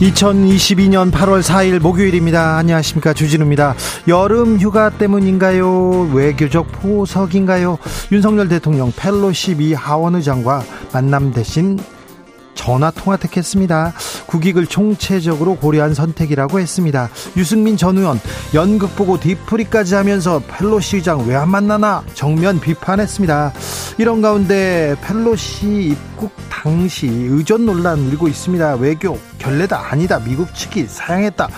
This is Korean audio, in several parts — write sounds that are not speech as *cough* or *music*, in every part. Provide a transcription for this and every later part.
2022년 8월 4일 목요일입니다. 안녕하십니까. 주진우입니다. 여름 휴가 때문인가요? 외교적 포석인가요? 윤석열 대통령 펠로시 미 하원 의장과 만남 대신 전화 통화 택했습니다. 국익을 총체적으로 고려한 선택이라고 했습니다. 유승민 전 의원 연극 보고 뒤풀이까지 하면서 펠로시 의장 왜 안 만나나 정면 비판했습니다. 이런 가운데 펠로시 입국 당시 의전 논란 일고 있습니다. 외교 결례다 아니다 미국 측이 사양했다.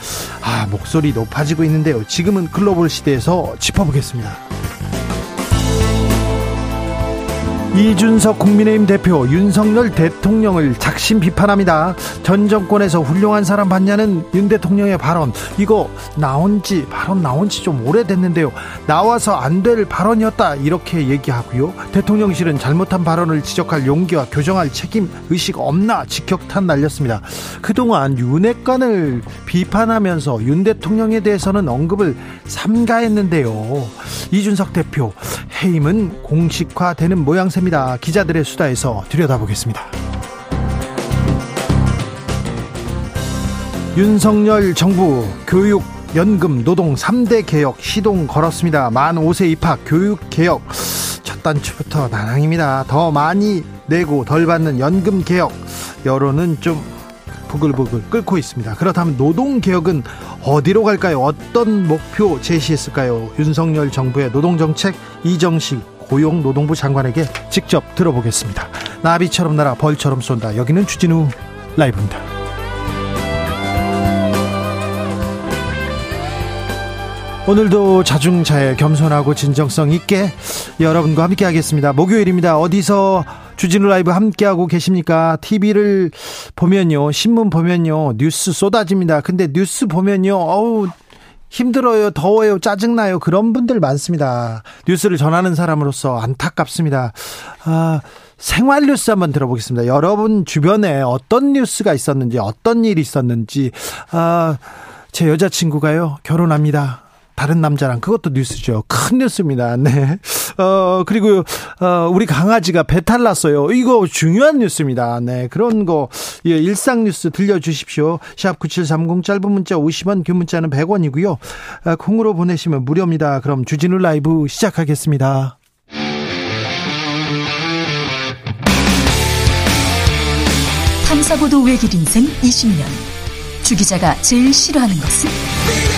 아 목소리 높아지고 있는데요. 지금은 글로벌 시대에서 짚어보겠습니다. 이준석 국민의힘 대표 윤석열 대통령을 작심 비판합니다. 전 정권에서 훌륭한 사람 봤냐는 윤 대통령의 발언 이거 나온 지 발언 나온 지 좀 오래됐는데요. 나와서 안 될 발언이었다 이렇게 얘기하고요. 대통령실은 잘못한 발언을 지적할 용기와 교정할 책임 의식 없나 직격탄 날렸습니다. 그동안 윤핵관을 비판하면서 윤 대통령에 대해서는 언급을 삼가했는데요. 이준석 대표 해임은 공식화되는 모양새 입니다. 기자들의 수다에서 들여다보겠습니다. 윤석열 정부 교육 연금 노동 3대 개혁 시동 걸었습니다. 만 5세 입학 교육 개혁 첫 단추부터 난항입니다. 더 많이 내고 덜 받는 연금 개혁 여론은 좀 부글부글 끓고 있습니다. 그렇다면 노동 개혁은 어디로 갈까요? 어떤 목표 제시했을까요? 윤석열 정부의 노동 정책 이정식 고용노동부 장관에게 직접 들어보겠습니다. 나비처럼 날아 벌처럼 쏜다. 여기는 주진우 라이브입니다. 오늘도 자중차에 겸손하고 진정성 있게 여러분과 함께 하겠습니다. 목요일입니다. 어디서 주진우 라이브 함께하고 계십니까? TV를 보면요, 신문 보면요, 뉴스 쏟아집니다. 근데 뉴스 보면요, 어우, 힘들어요, 더워요, 짜증나요. 그런 분들 많습니다. 뉴스를 전하는 사람으로서 안타깝습니다. 아, 생활 뉴스 한번 들어보겠습니다. 여러분 주변에 어떤 뉴스가 있었는지, 어떤 일이 있었는지, 아, 제 여자친구가요, 결혼합니다. 다른 남자랑 그것도 뉴스죠. 큰 뉴스입니다. 네. 어, 그리고, 어, 우리 강아지가 배탈 났어요. 이거 중요한 뉴스입니다. 네. 그런 거, 예, 일상 뉴스 들려 주십시오. 샵 9730 짧은 문자 50원, 긴 문자는 100원이고요. 아, 콩으로 보내시면 무료입니다. 그럼 주진우 라이브 시작하겠습니다. 탐사보도 외길 인생 20년. 주 기자가 제일 싫어하는 것은?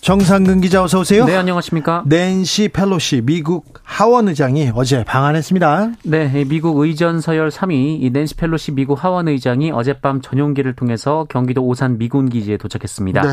정상근 기자 어서 오세요. 네, 안녕하십니까? 낸시 펠로시 미국 하원 의장이 어제 방한했습니다. 네, 미국 의전 서열 3위 이 낸시 펠로시 미국 하원 의장이 어젯밤 전용기를 통해서 경기도 오산 미군 기지에 도착했습니다. 네.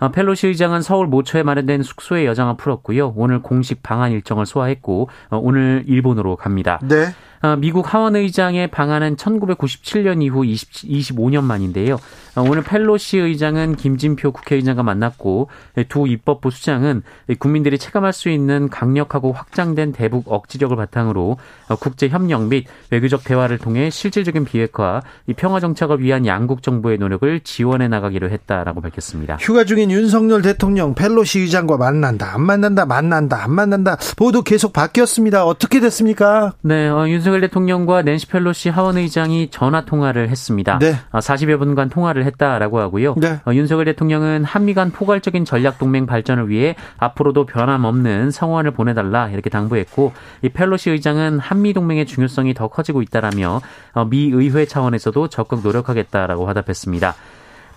어, 펠로시 의장은 서울 모처에 마련된 숙소에 여장을 풀었고요. 오늘 공식 방한 일정을 소화했고 어, 오늘 일본으로 갑니다. 네. 어, 미국 하원 의장의 방한은 1997년 이후 20, 25년 만인데요. 어, 오늘 펠로시 의장은 김진표 국회의장과 만났고 두 입법부 수장은 국민들이 체감할 수 있는 강력하고 확장된 대북 억지력을 바탕으로 어, 국제 협력 및 외교적 대화를 통해 실질적인 비핵화, 평화 정착을 위한 양국 정부의 노력을 지원해 나가기로 했다라고 밝혔습니다. 휴가 중인 윤석열 대통령 펠로시 의장과 만난다, 안 만난다, 만난다, 안 만난다 모두 계속 바뀌었습니다. 어떻게 됐습니까? 네, 어, 윤석 윤석열 대통령과 낸시 펠로시 하원 의장이 전화 통화를 했습니다. 네. 40여 분간 통화를 했다라고 하고요. 네. 윤석열 대통령은 한미 간 포괄적인 전략 동맹 발전을 위해 앞으로도 변함없는 성원을 보내달라 이렇게 당부했고 이 펠로시 의장은 한미 동맹의 중요성이 더 커지고 있다라며 미 의회 차원에서도 적극 노력하겠다라고 화답했습니다.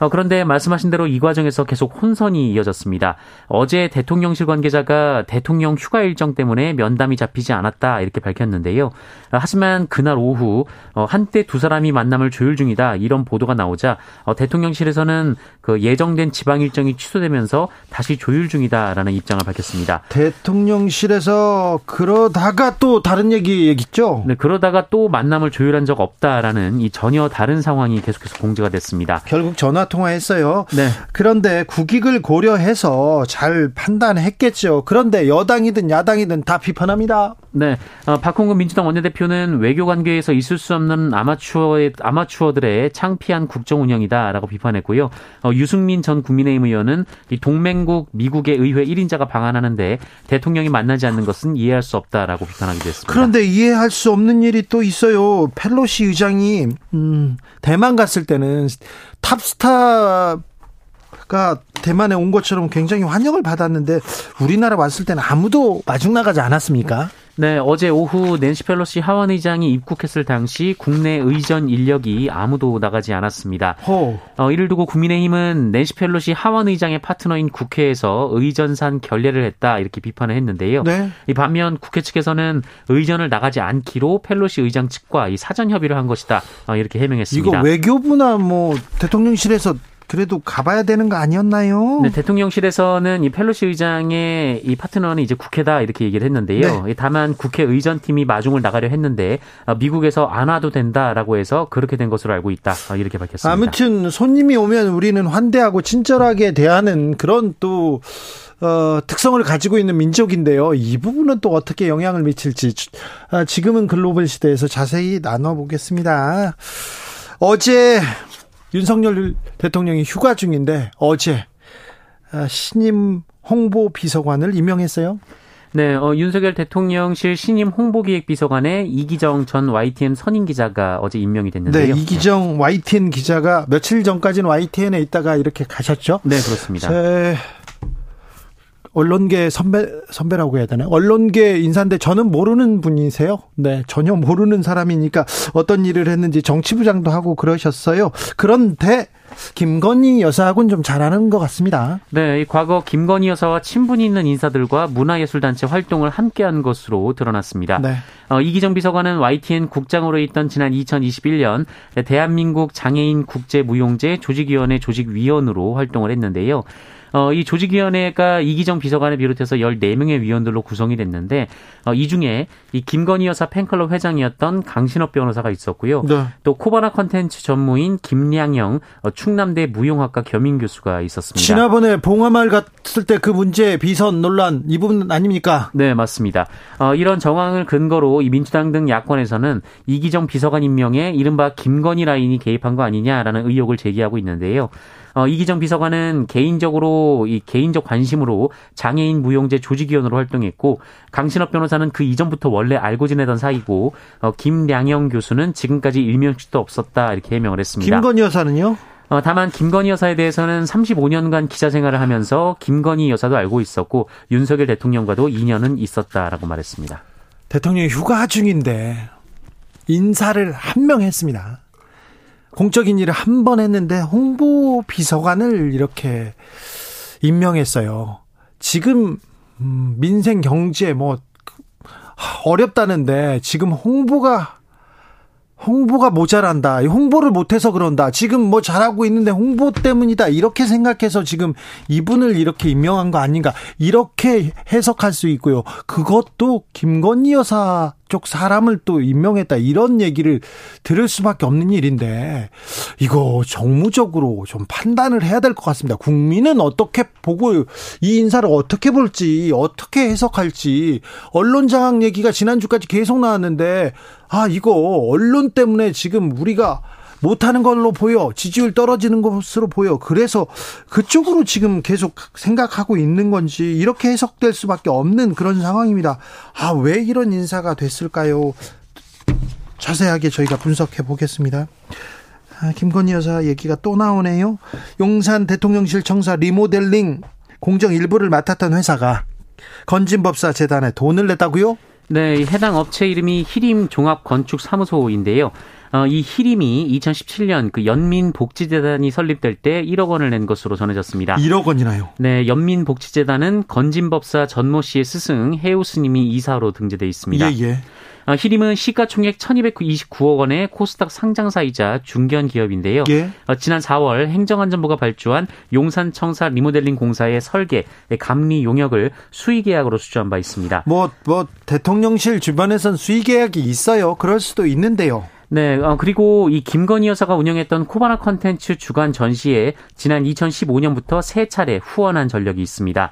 어, 그런데 말씀하신 대로 이 과정에서 계속 혼선이 이어졌습니다. 어제 대통령실 관계자가 대통령 휴가 일정 때문에 면담이 잡히지 않았다 이렇게 밝혔는데요. 어, 하지만 그날 오후 어, 한때 두 사람이 만남을 조율 중이다 이런 보도가 나오자 대통령실에서는 그 예정된 지방 일정이 취소되면서 다시 조율 중이다라는 입장을 밝혔습니다. 대통령실에서 그러다가 또 다른 얘기 얘기죠? 네, 그러다가 또 만남을 조율한 적 없다라는 이 전혀 다른 상황이 계속해서 공지가 됐습니다. 결국 전화 통화했어요. 네. 그런데 국익을 고려해서 잘 판단했겠죠. 그런데 여당이든 야당이든 다 비판합니다. 네. 어, 박홍근 민주당 원내대표는 외교 관계에서 있을 수 없는 아마추어의 아마추어들의 창피한 국정 운영이다라고 비판했고요. 어, 유승민 전 국민의힘 의원은 이 동맹국 미국의 의회 1인자가 방한하는데 대통령이 만나지 않는 것은 이해할 수 없다라고 비판하기도 했습니다. 그런데 이해할 수 없는 일이 또 있어요. 펠로시 의장이 음, 대만 갔을 때는 탑스타 가 대만에 온 것처럼 굉장히 환영을 받았는데 우리나라 왔을 때는 아무도 마중 나가지 않았습니까? 네, 어제 오후 낸시 펠로시 하원 의장이 입국했을 당시 국내 의전 인력이 아무도 나가지 않았습니다. 어, 이를 두고 국민의힘은 낸시 펠로시 하원 의장의 파트너인 국회에서 의전상 결례를 했다 이렇게 비판을 했는데요. 네. 이 반면 국회 측에서는 의전을 나가지 않기로 펠로시 의장 측과 이 사전 협의를 한 것이다 어, 이렇게 해명했습니다. 이거 외교부나 뭐 대통령실에서 그래도 가봐야 되는 거 아니었나요? 네, 대통령실에서는 이 펠로시 의장의 이 파트너는 이제 국회다 이렇게 얘기를 했는데요. 네. 다만 국회 의전팀이 마중을 나가려 했는데 어, 미국에서 안 와도 된다라고 해서 그렇게 된 것으로 알고 있다 어, 이렇게 밝혔습니다. 아무튼 손님이 오면 우리는 환대하고 친절하게 대하는 그런 또 어, 특성을 가지고 있는 민족인데요. 이 부분은 또 어떻게 영향을 미칠지 아, 지금은 글로벌 시대에서 자세히 나눠보겠습니다. 어제 윤석열 대통령이 휴가 중인데 어제 아, 신임 홍보 비서관을 임명했어요. 네, 어, 윤석열 대통령실 신임 홍보기획비서관에 이기정 전 YTN 선임 기자가 어제 임명이 됐는데요. 네, 이기정 YTN 기자가 며칠 전까지는 YTN에 있다가 이렇게 가셨죠? 네, 그렇습니다. 제 언론계 선배 선배라고 해야 되나? 언론계 인사인데 저는 모르는 분이세요. 네, 전혀 모르는 사람이니까 어떤 일을 했는지 정치부장도 하고 그러셨어요. 그런데 김건희 여사하고는 좀 잘하는 것 같습니다. 네, 과거 김건희 여사와 친분이 있는 인사들과 문화예술단체 활동을 함께한 것으로 드러났습니다. 네. 어, 이기정 비서관은 YTN 국장으로 있던 지난 2021년 대한민국 장애인 국제무용제 조직위원회 조직위원으로 활동을 했는데요. 어, 이 조직위원회가 이기정 비서관을 비롯해서 14명의 위원들로 구성이 됐는데 어, 이 중에 이 김건희 여사 팬클럽 회장이었던 강신업 변호사가 있었고요. 네. 또 코바나 컨텐츠 전무인 김량영 어, 충남대 무용학과 겸임 교수가 있었습니다. 지난번에 봉화마을 갔을 때 그 문제 비선 논란 이 부분 아닙니까? 네, 맞습니다. 어, 이런 정황을 근거로 이 민주당 등 야권에서는 이기정 비서관 임명에 이른바 김건희 라인이 개입한 거 아니냐라는 의혹을 제기하고 있는데요. 어, 이기정 비서관은 개인적으로 이 개인적 관심으로 장애인 무용제 조직위원으로 활동했고 강신업 변호사는 그 이전부터 원래 알고 지내던 사이고 어, 김량영 교수는 지금까지 일면식도 없었다 이렇게 해명을 했습니다. 김건희 여사는요? 어, 다만 김건희 여사에 대해서는 35년간 기자 생활을 하면서 김건희 여사도 알고 있었고 윤석열 대통령과도 인연은 있었다라고 말했습니다. 대통령이 휴가 중인데 인사를 한 명 했습니다. 공적인 일을 한 번 했는데 홍보 비서관을 이렇게 임명했어요. 지금 음, 민생 경제 뭐 어렵다는데 지금 홍보가 홍보가 모자란다. 홍보를 못해서 그런다. 지금 뭐 잘하고 있는데 홍보 때문이다. 이렇게 생각해서 지금 이분을 이렇게 임명한 거 아닌가. 이렇게 해석할 수 있고요. 그것도 김건희 여사 쪽 사람을 또 임명했다 이런 얘기를 들을 수밖에 없는 일인데 이거 정무적으로 좀 판단을 해야 될 것 같습니다. 국민은 어떻게 보고 이 인사를 어떻게 볼지 어떻게 해석할지 언론 장악 얘기가 지난주까지 계속 나왔는데 아 이거 언론 때문에 지금 우리가 못하는 걸로 보여. 지지율 떨어지는 것으로 보여. 그래서 그쪽으로 지금 계속 생각하고 있는 건지 이렇게 해석될 수밖에 없는 그런 상황입니다. 아, 왜 이런 인사가 됐을까요? 자세하게 저희가 분석해 보겠습니다. 아, 김건희 여사 얘기가 또 나오네요. 용산 대통령실 청사 리모델링 공정 일부를 맡았던 회사가 건진법사 재단에 돈을 냈다고요? 네, 해당 업체 이름이 히림 종합 건축 사무소인데요. 어, 이 히림이 2017년 그 연민복지재단이 설립될 때 1억 원을 낸 것으로 전해졌습니다. 1억 원이나요? 네, 연민복지재단은 건진법사 전모 씨의 스승 해우 스님이 이사로 등재돼 있습니다. 예, 예. 어, 히림은 시가총액 1229억 원의 코스닥 상장사이자 중견 기업인데요. 예. 어, 지난 4월 행정안전부가 발주한 용산청사 리모델링 공사의 설계, 감리 용역을 수의계약으로 수주한 바 있습니다. 뭐, 뭐, 대통령실 주변에선 수의계약이 있어요. 그럴 수도 있는데요. 네, 어, 그리고 이 김건희 여사가 운영했던 코바나 컨텐츠 주간 전시에 지난 2015년부터 세 차례 후원한 전력이 있습니다.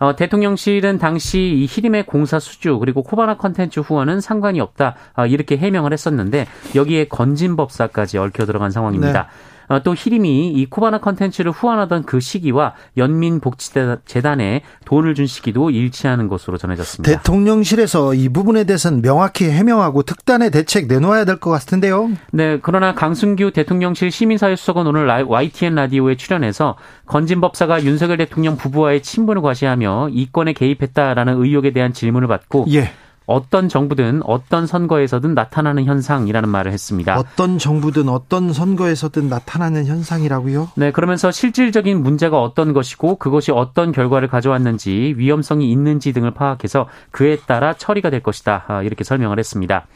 어, 대통령실은 당시 이 희림의 공사 수주 그리고 코바나 컨텐츠 후원은 상관이 없다 어, 이렇게 해명을 했었는데 여기에 건진법사까지 얽혀 들어간 상황입니다. 네. 어, 또 희림이 이 코바나 컨텐츠를 후원하던 그 시기와 연민복지재단에 돈을 준 시기도 일치하는 것으로 전해졌습니다. 대통령실에서 이 부분에 대해서는 명확히 해명하고 특단의 대책 내놓아야 될 것 같은데요. 네, 그러나 강승규 대통령실 시민사회수석은 오늘 YTN 라디오에 출연해서 건진 법사가 윤석열 대통령 부부와의 친분을 과시하며 이권에 개입했다라는 의혹에 대한 질문을 받고 예. 어떤 정부든 어떤 선거에서든 나타나는 현상이라는 말을 했습니다. 어떤 정부든 어떤 선거에서든 나타나는 현상이라고요? 네, 그러면서 실질적인 문제가 어떤 것이고 그것이 어떤 결과를 가져왔는지 위험성이 있는지 등을 파악해서 그에 따라 처리가 될 것이다. 아, 이렇게 설명을 했습니다.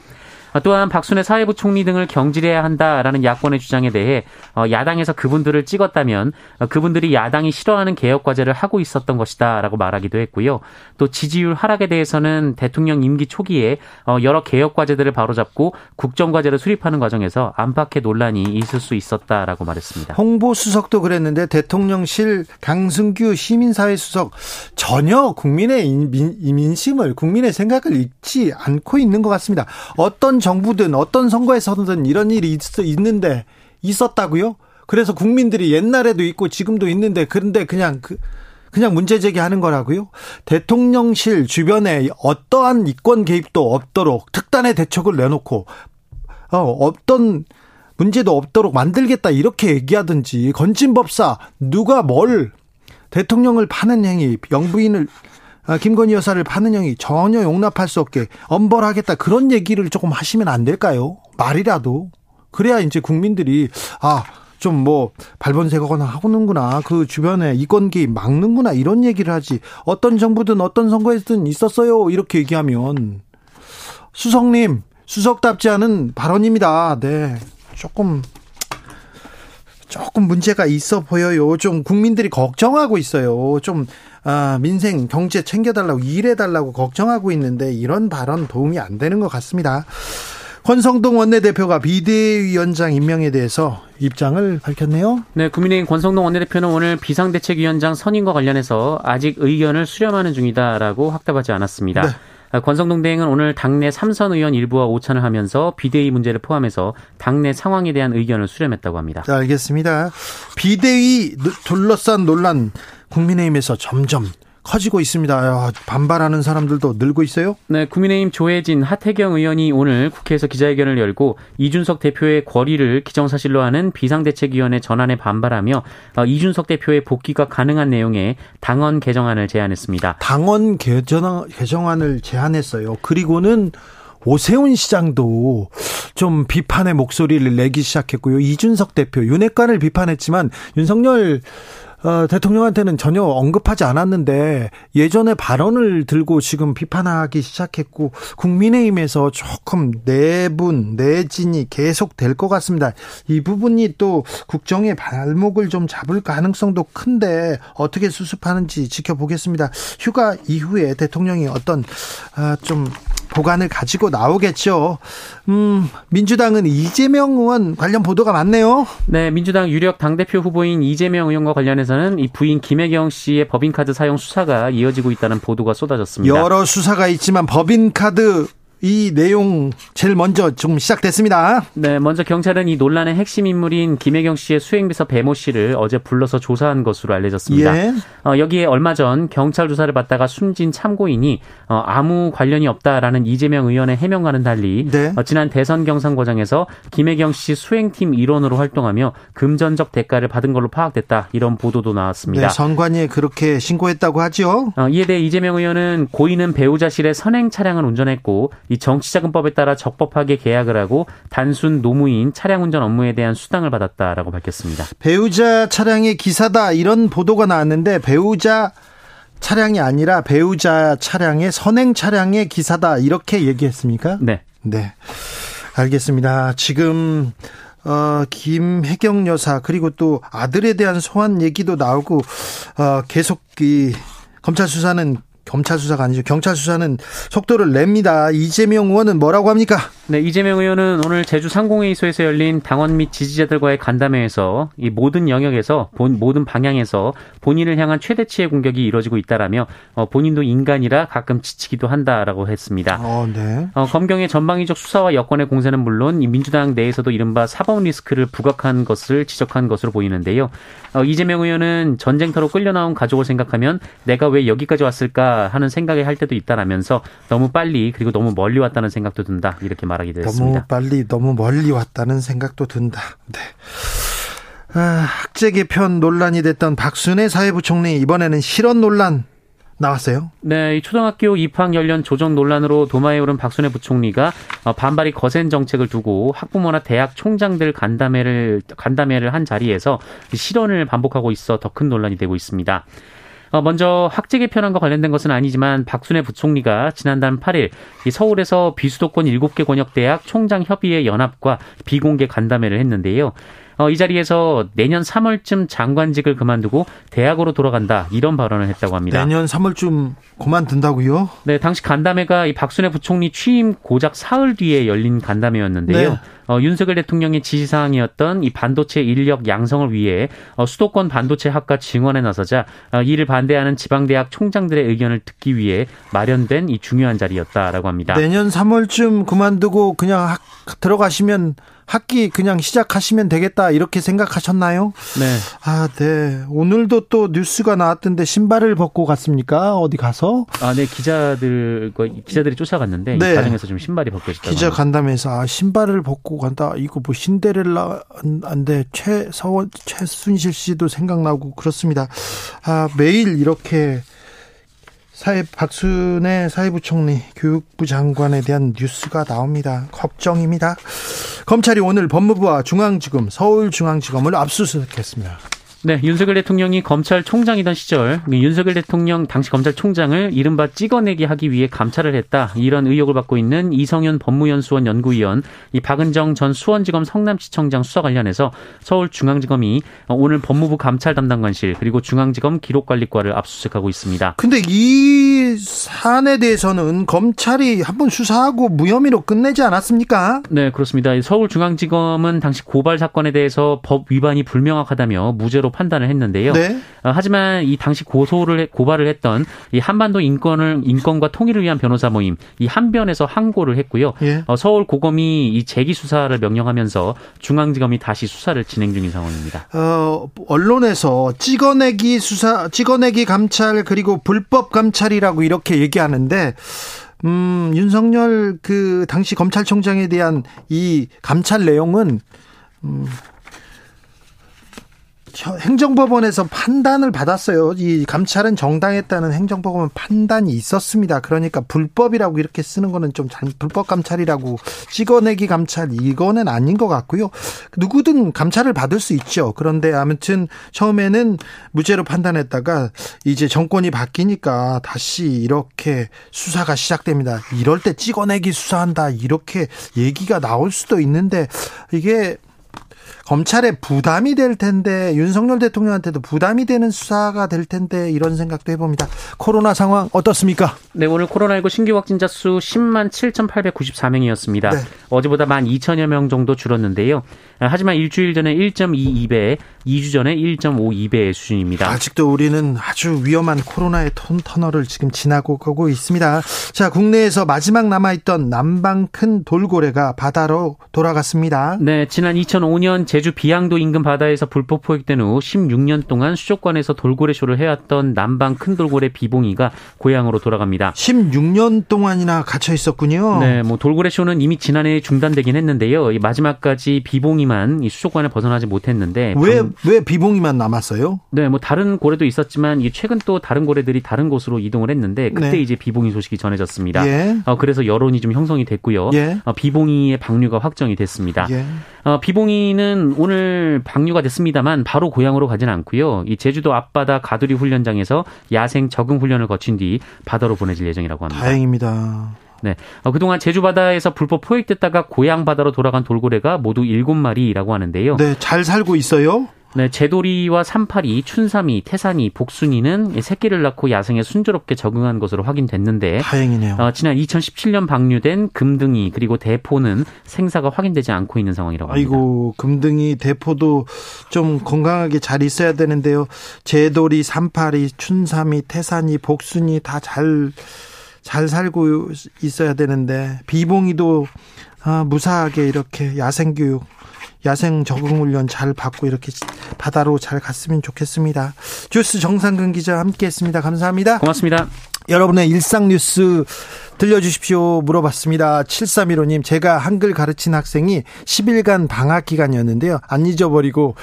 또한 박순애 사회부 총리 등을 경질해야 한다라는 야권의 주장에 대해 어, 야당에서 그분들을 찍었다면 어, 그분들이 야당이 싫어하는 개혁 과제를 하고 있었던 것이다라고 말하기도 했고요. 또 지지율 하락에 대해서는 대통령 임기 초기에 어, 여러 개혁 과제들을 바로잡고 국정 과제를 수립하는 과정에서 안팎의 논란이 있을 수 있었다라고 말했습니다. 홍보 수석도 그랬는데 대통령실 강승규 시민사회 수석 전혀 국민의 민심을 국민의 생각을 잊지 않고 있는 것 같습니다. 어떤 정부든 어떤 선거에서든 이런 일이 있, 있는데 있었다고요? 그래서 국민들이 옛날에도 있고 지금도 있는데 그런데 그냥 그 그냥 문제 제기하는 거라고요? 대통령실 주변에 어떠한 이권 개입도 없도록 특단의 대책을 내놓고 어, 어떤 문제도 없도록 만들겠다 이렇게 얘기하든지 건진법사 누가 뭘 대통령을 파는 행위 영부인을 아, 김건희 여사를 파는 형이 전혀 용납할 수 없게 엄벌하겠다 그런 얘기를 조금 하시면 안 될까요? 말이라도 그래야 이제 국민들이 아. 좀 뭐 발본색거나 하고는구나 그 주변에 이권기 막는구나 이런 얘기를 하지 어떤 정부든 어떤 선거에든 있었어요 이렇게 얘기하면 수석님 수석답지 않은 발언입니다. 네 조금 조금 문제가 있어 보여요. 좀 국민들이 걱정하고 있어요. 좀 아, 민생 경제 챙겨달라고 일해달라고 걱정하고 있는데 이런 발언 도움이 안 되는 것 같습니다. 권성동 원내대표가 비대위원장 임명에 대해서 입장을 밝혔네요. 네, 국민의힘 권성동 원내대표는 오늘 비상대책위원장 선임과 관련해서 아직 의견을 수렴하는 중이다라고 확답하지 않았습니다. 네. 아, 권성동 대행은 오늘 당내 삼선 의원 일부와 오찬을 하면서 비대위 문제를 포함해서 당내 상황에 대한 의견을 수렴했다고 합니다. 네, 알겠습니다. 비대위 둘러싼 논란 국민의힘에서 점점 커지고 있습니다. 반발하는 사람들도 늘고 있어요? 네, 국민의힘 조혜진, 하태경 의원이 오늘 국회에서 기자회견을 열고 이준석 대표의 권리를 기정사실로 하는 비상대책위원회 전환에 반발하며 어, 이준석 대표의 복귀가 가능한 내용의 당원 개정안을 제안했습니다. 당원 개정, 개정안을 제안했어요. 그리고는 오세훈 시장도 좀 비판의 목소리를 내기 시작했고요. 이준석 대표, 윤핵관을 비판했지만 윤석열 어, 대통령한테는 전혀 언급하지 않았는데 예전에 발언을 들고 지금 비판하기 시작했고 국민의힘에서 조금 내분 내진이 계속 될 것 같습니다. 이 부분이 또 국정의 발목을 좀 잡을 가능성도 큰데 어떻게 수습하는지 지켜보겠습니다. 휴가 이후에 대통령이 어떤 아, 좀 보관을 가지고 나오겠죠. 음, 민주당은 이재명 의원 관련 보도가 많네요. 네, 민주당 유력 당대표 후보인 이재명 의원과 관련해서는 이 부인 김혜경 씨의 법인카드 사용 수사가 이어지고 있다는 보도가 쏟아졌습니다. 여러 수사가 있지만 법인카드 이 내용 제일 먼저 좀 시작됐습니다. 네, 먼저 경찰은 이 논란의 핵심 인물인 김혜경 씨의 수행비서 배모 씨를 어제 불러서 조사한 것으로 알려졌습니다. 예. 어, 여기에 얼마 전 경찰 조사를 받다가 숨진 참고인이 어, 아무 관련이 없다라는 이재명 의원의 해명과는 달리 네. 어, 지난 대선 경선 과정에서 김혜경 씨 수행팀 일원으로 활동하며 금전적 대가를 받은 걸로 파악됐다 이런 보도도 나왔습니다. 네, 선관위에 그렇게 신고했다고 하죠. 어, 이에 대해 이재명 의원은 고인은 배우자실에 선행 차량을 운전했고 이 정치자금법에 따라 적법하게 계약을 하고 단순 노무인 차량 운전 업무에 대한 수당을 받았다라고 밝혔습니다. 배우자 차량의 기사다 이런 보도가 나왔는데 배우자 차량이 아니라 배우자 차량의 선행 차량의 기사다 이렇게 얘기했습니까? 네. 네. 알겠습니다. 지금 어, 김혜경 여사 그리고 또 아들에 대한 소환 얘기도 나오고 어, 계속 이 검찰 수사는 검찰 수사가 아니죠. 경찰 수사는 속도를 냅니다. 이재명 의원은 뭐라고 합니까? 네, 이재명 의원은 오늘 제주 상공회의소에서 열린 당원 및 지지자들과의 간담회에서 이 모든 영역에서 본, 모든 방향에서 본인을 향한 최대치의 공격이 이뤄지고 있다라며 어, 본인도 인간이라 가끔 지치기도 한다라고 했습니다. 어, 네. 어, 검경의 전방위적 수사와 여권의 공세는 물론 이 민주당 내에서도 이른바 사법 리스크를 부각한 것을 지적한 것으로 보이는데요. 어, 이재명 의원은 전쟁터로 끌려 나온 가족을 생각하면 내가 왜 여기까지 왔을까 하는 생각이 할 때도 있다라면서 너무 빨리 그리고 너무 멀리 왔다는 생각도 든다 이렇게 말하게 되었습니다. 너무 빨리 너무 멀리 왔다는 생각도 든다. 네. 아, 학제 개편 논란이 됐던 박순애 사회부 총리 이번에는 실언 논란 나왔어요? 네, 초등학교 입학 연령 조정 논란으로 도마에 오른 박순애 부총리가 어, 반발이 거센 정책을 두고 학부모나 대학 총장들 간담회를 간담회를 한 자리에서 실언을 반복하고 있어 더 큰 논란이 되고 있습니다. 어, 먼저 학제 개편안과 관련된 것은 아니지만 박순애 부총리가 지난달 8일 서울에서 비수도권 7개 권역대학 총장 협의회 연합과 비공개 간담회를 했는데요. 어, 이 자리에서 내년 3월쯤 장관직을 그만두고 대학으로 돌아간다 이런 발언을 했다고 합니다. 내년 3월쯤 그만둔다고요? 네, 당시 간담회가 이 박순애 부총리 취임 고작 사흘 뒤에 열린 간담회였는데요. 네. 어, 윤석열 대통령의 지시사항이었던 이 반도체 인력 양성을 위해 어, 수도권 반도체 학과 증원에 나서자 어, 이를 반대하는 지방대학 총장들의 의견을 듣기 위해 마련된 이 중요한 자리였다라고 합니다. 내년 3월쯤 그만두고 그냥 학, 들어가시면 학기 그냥 시작하시면 되겠다 이렇게 생각하셨나요? 네. 아, 네. 오늘도 또 뉴스가 나왔던데 신발을 벗고 갔습니까? 어디 가서? 아, 네. 기자들 기자들이 쫓아갔는데 네. 이 과정에서 좀 신발이 벗겨졌다. 기자 간담회에서 아, 신발을 벗고 간다. 이거 뭐 신데렐라 안돼 최서원 최순실 씨도 생각나고 그렇습니다. 아, 매일 이렇게 사회 박순애 사회부총리 교육부 장관에 대한 뉴스가 나옵니다. 걱정입니다. 검찰이 오늘 법무부와 중앙지검 서울중앙지검을 압수수색했습니다. 네, 윤석열 대통령이 검찰총장이던 시절 윤석열 대통령 당시 검찰총장을 이른바 찍어내기 하기 위해 감찰을 했다. 이런 의혹을 받고 있는 이성윤 법무연수원 연구위원, 이 박은정 전 수원지검 성남시청장 수사 관련해서 서울중앙지검이 오늘 법무부 감찰 담당관실 그리고 중앙지검 기록관리과를 압수수색하고 있습니다. 근데 이 사안에 대해서는 검찰이 한번 수사하고 무혐의로 끝내지 않았습니까? 네, 그렇습니다. 서울중앙지검은 당시 고발 사건에 대해서 법 위반이 불명확하다며 무죄로 판단을 했는데요. 네. 어, 하지만 이 당시 고소를 고발을 했던 이 한반도 인권을 인권과 통일을 위한 변호사 모임 이 한변에서 항고를 했고요. 예. 어, 서울 고검이 이 재기 수사를 명령하면서 중앙지검이 다시 수사를 진행 중인 상황입니다. 어, 언론에서 찍어내기 수사, 찍어내기 감찰 그리고 불법 감찰이라고 이렇게 얘기하는데. 음, 윤석열 그 당시 검찰총장에 대한 이 감찰 내용은 음, 행정법원에서 판단을 받았어요. 이 감찰은 정당했다는 행정법원 판단이 있었습니다. 그러니까 불법이라고 이렇게 쓰는 거는 좀 불법 감찰이라고 찍어내기 감찰 이거는 아닌 것 같고요. 누구든 감찰을 받을 수 있죠. 그런데 아무튼 처음에는 무죄로 판단했다가 이제 정권이 바뀌니까 다시 이렇게 수사가 시작됩니다. 이럴 때 찍어내기 수사한다 이렇게 얘기가 나올 수도 있는데 이게 검찰에 부담이 될 텐데 윤석열 대통령한테도 부담이 되는 수사가 될 텐데 이런 생각도 해봅니다. 코로나 상황 어떻습니까? 네, 오늘 코로나19 신규 확진자 수 10만 7,894명이었습니다. 네. 어제보다 1만 2천여 명 정도 줄었는데요. 하지만 일주일 전에 1.22배, 2주 전에 1.52배의 수준입니다. 아직도 우리는 아주 위험한 코로나의 턴, 터널을 지금 지나고 가고 있습니다. 자, 국내에서 마지막 남아있던 남방 큰 돌고래가 바다로 돌아갔습니다. 네, 지난 2005년 제주 비양도 인근 바다에서 불법 포획된 후 16년 동안 수족관에서 돌고래쇼를 해왔던 남방 큰 돌고래 비봉이가 고향으로 돌아갑니다. 16년 동안이나 갇혀 있었군요. 네, 뭐 돌고래쇼는 이미 지난해 중단되긴 했는데요. 마지막까지 비봉이만 이 수족관을 벗어나지 못했는데 왜왜 비봉이만 남았어요? 네, 뭐 다른 고래도 있었지만 최근 또 다른 고래들이 다른 곳으로 이동을 했는데 그때 네. 이제 비봉이 소식이 전해졌습니다. 예. 어, 그래서 여론이 좀 형성이 됐고요. 예. 어, 비봉이의 방류가 확정이 됐습니다. 예. 어, 비봉이는 오늘 방류가 됐습니다만 바로 고향으로 가지는 않고요. 이 제주도 앞바다 가두리 훈련장에서 야생 적응 훈련을 거친 뒤 바다로 보내질 예정이라고 합니다. 다행입니다. 네. 어, 그동안 제주 바다에서 불법 포획됐다가 고향 바다로 돌아간 돌고래가 모두 7마리라고 하는데요. 네, 잘 살고 있어요? 네, 제돌이와 삼파리, 춘삼이, 태산이, 복순이는 새끼를 낳고 야생에 순조롭게 적응한 것으로 확인됐는데 다행이네요. 어, 지난 2017년 방류된 금등이 그리고 대포는 생사가 확인되지 않고 있는 상황이라고 합니다. 아이고, 금등이, 대포도 좀 건강하게 잘 있어야 되는데요. 제돌이, 삼파리, 춘삼이, 태산이, 복순이 다 잘 잘 살고 있어야 되는데 비봉이도 아, 무사하게 이렇게 야생교육 야생 적응 훈련 잘 받고 이렇게 바다로 잘 갔으면 좋겠습니다. 주스 정상근 기자 함께 했습니다. 감사합니다. 고맙습니다. 여러분의 일상 뉴스 들려주십시오 물어봤습니다. 7315님 제가 한글 가르친 학생이 10일간 방학 기간이었는데요. 안 잊어버리고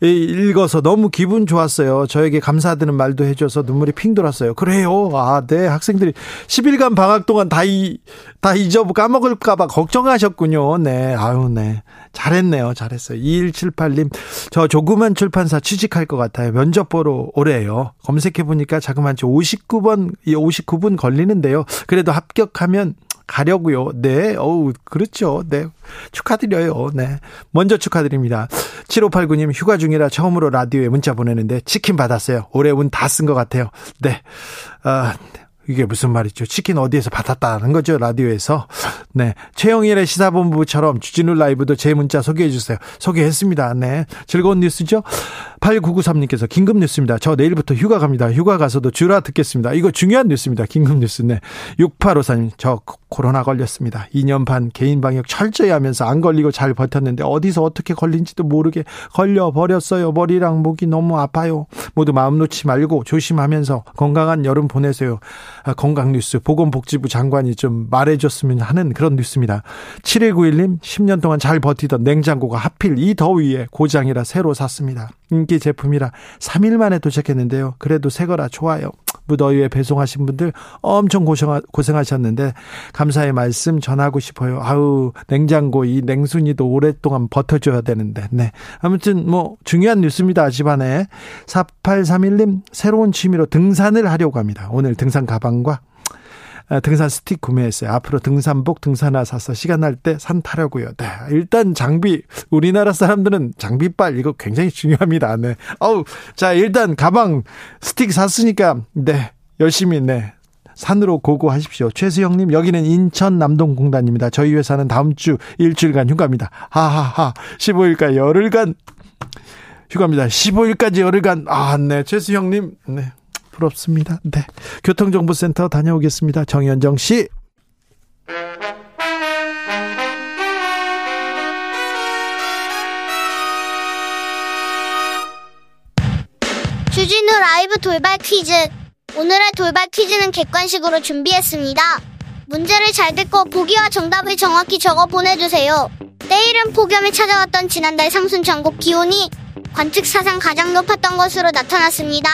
읽어서 너무 기분 좋았어요. 저에게 감사드는 말도 해줘서 눈물이 핑 돌았어요. 그래요. 아, 네. 학생들이 10일간 방학 동안 다, 이, 다 잊어 까먹을까봐 걱정하셨군요. 네. 아유, 네. 잘했네요. 잘했어요. 2178님, 저 조그만 출판사 취직할 것 같아요. 면접 보러 오래요. 검색해보니까 자그만치 59번, 59분 걸리는데요. 그래도 합격하면 가려고요. 네. 어우, 그렇죠. 네. 축하드려요. 네. 먼저 축하드립니다. 7589님 휴가 중이라 처음으로 라디오에 문자 보내는데 치킨 받았어요. 올해 운 다 쓴 것 같아요. 네. 아, 이게 무슨 말이죠? 치킨 어디에서 받았다는 거죠? 라디오에서. 네. 최영일의 시사본부처럼 주진우 라이브도 제 문자 소개해 주세요. 소개했습니다. 네. 즐거운 뉴스죠? 8993님께서 긴급 뉴스입니다. 저 내일부터 휴가 갑니다. 휴가 가서도 주라 듣겠습니다. 이거 중요한 뉴스입니다. 긴급 뉴스. 네. 6854님, 저 코로나 걸렸습니다. 2년 반 개인 방역 철저히 하면서 안 걸리고 잘 버텼는데 어디서 어떻게 걸린지도 모르게 걸려 버렸어요. 머리랑 목이 너무 아파요. 모두 마음 놓지 말고 조심하면서 건강한 여름 보내세요. 아, 건강 뉴스 보건복지부 장관이 좀 말해줬으면 하는 그런 뉴스입니다. 7191님 10년 동안 잘 버티던 냉장고가 하필 이 더위에 고장이라 새로 샀습니다. 인기 제품이라 3일 만에 도착했는데요. 그래도 새거라 좋아요. 무더위에 배송하신 분들 엄청 고생, 고생하셨는데 감사의 말씀 전하고 싶어요. 아우 냉장고 이 냉순이도 오랫동안 버텨줘야 되는데 네 아무튼 뭐 중요한 뉴스입니다 집안에 4831님 새로운 취미로 등산을 하려고 합니다. 오늘 등산 가방과 아, 등산 스틱 구매했어요. 앞으로 등산복, 등산화 사서 시간 날 때 산 타려고요. 네. 일단 장비, 우리나라 사람들은 장비빨 이거 굉장히 중요합니다. 네. 어우, 자, 일단 가방, 스틱 샀으니까, 네. 열심히, 네. 산으로 고고하십시오. 최수영님, 여기는 인천 남동공단입니다. 저희 회사는 다음 주 일주일간 휴가입니다. 하하하. 15일까지 열흘간 휴가입니다. 15일까지 열흘간. 아, 네. 최수영님, 네. 부럽습니다. 네. 교통정보센터 다녀오겠습니다. 정현정 씨. 주진우 라이브 돌발 퀴즈. 오늘의 돌발 퀴즈는 객관식으로 준비했습니다. 문제를 잘 듣고 보기와 정답을 정확히 적어 보내주세요. 때이른 폭염이 찾아왔던 지난달 상순 전국 기온이 관측 사상 가장 높았던 것으로 나타났습니다.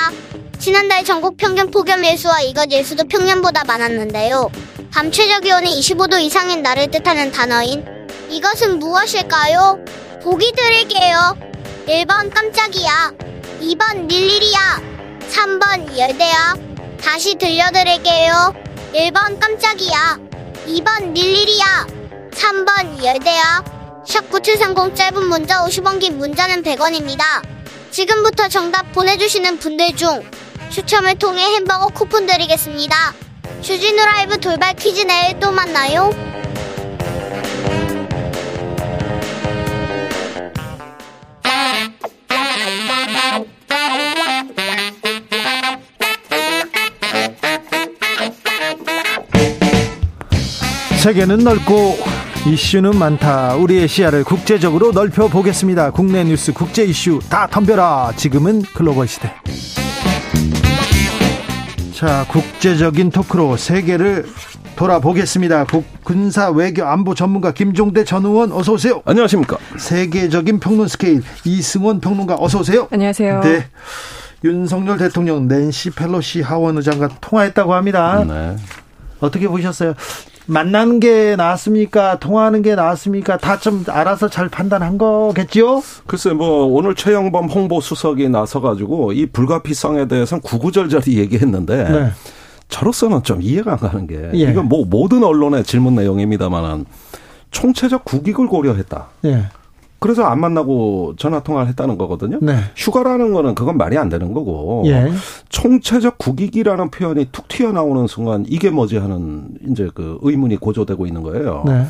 지난달 전국 평균 폭염 일수와 이것 일수도 평년보다 많았는데요. 밤 최저 기온이 25도 이상인 날을 뜻하는 단어인 이것은 무엇일까요? 보기 드릴게요. 1번 깜짝이야. 2번 릴리리야. 3번 열대야. 다시 들려드릴게요. 1번 깜짝이야. 2번 릴리리야. 3번 열대야. 샵9730 짧은 문자 50원 긴 문자는 100원입니다. 지금부터 정답 보내주시는 분들 중 추첨을 통해 햄버거 쿠폰 드리겠습니다. 주진우 라이브 돌발 퀴즈 내일 또 만나요. 세계는 넓고 이슈는 많다. 우리의 시야를 국제적으로 넓혀 보겠습니다. 국내 뉴스, 국제 이슈 다 덤벼라. 지금은 글로벌 시대. 자, 국제적인 토크로 세계를 돌아보겠습니다. 국, 군사 외교 안보 전문가 김종대 전 의원 어서 오세요. 안녕하십니까. 세계적인 평론 스케일 이승원 평론가 어서 오세요. 안녕하세요. 네. 윤석열 대통령 낸시 펠로시 하원 의장과 통화했다고 합니다. 네. 어떻게 보셨어요? 만나는 게 나았습니까? 통화하는 게 나았습니까? 다 좀 알아서 잘 판단한 거겠지요? 글쎄 뭐 오늘 최영범 홍보 수석이 나서 가지고 이 불가피성에 대해서는 구구절절히 얘기했는데 네. 저로서는 좀 이해가 안 가는 게 예. 이건 뭐 모든 언론의 질문 내용입니다만은 총체적 국익을 고려했다. 예. 그래서 안 만나고 전화 통화를 했다는 거거든요. 네. 휴가라는 거는 그건 말이 안 되는 거고 예. 총체적 국익이라는 표현이 툭 튀어나오는 순간 이게 뭐지 하는 이제 그 의문이 고조되고 있는 거예요. 네.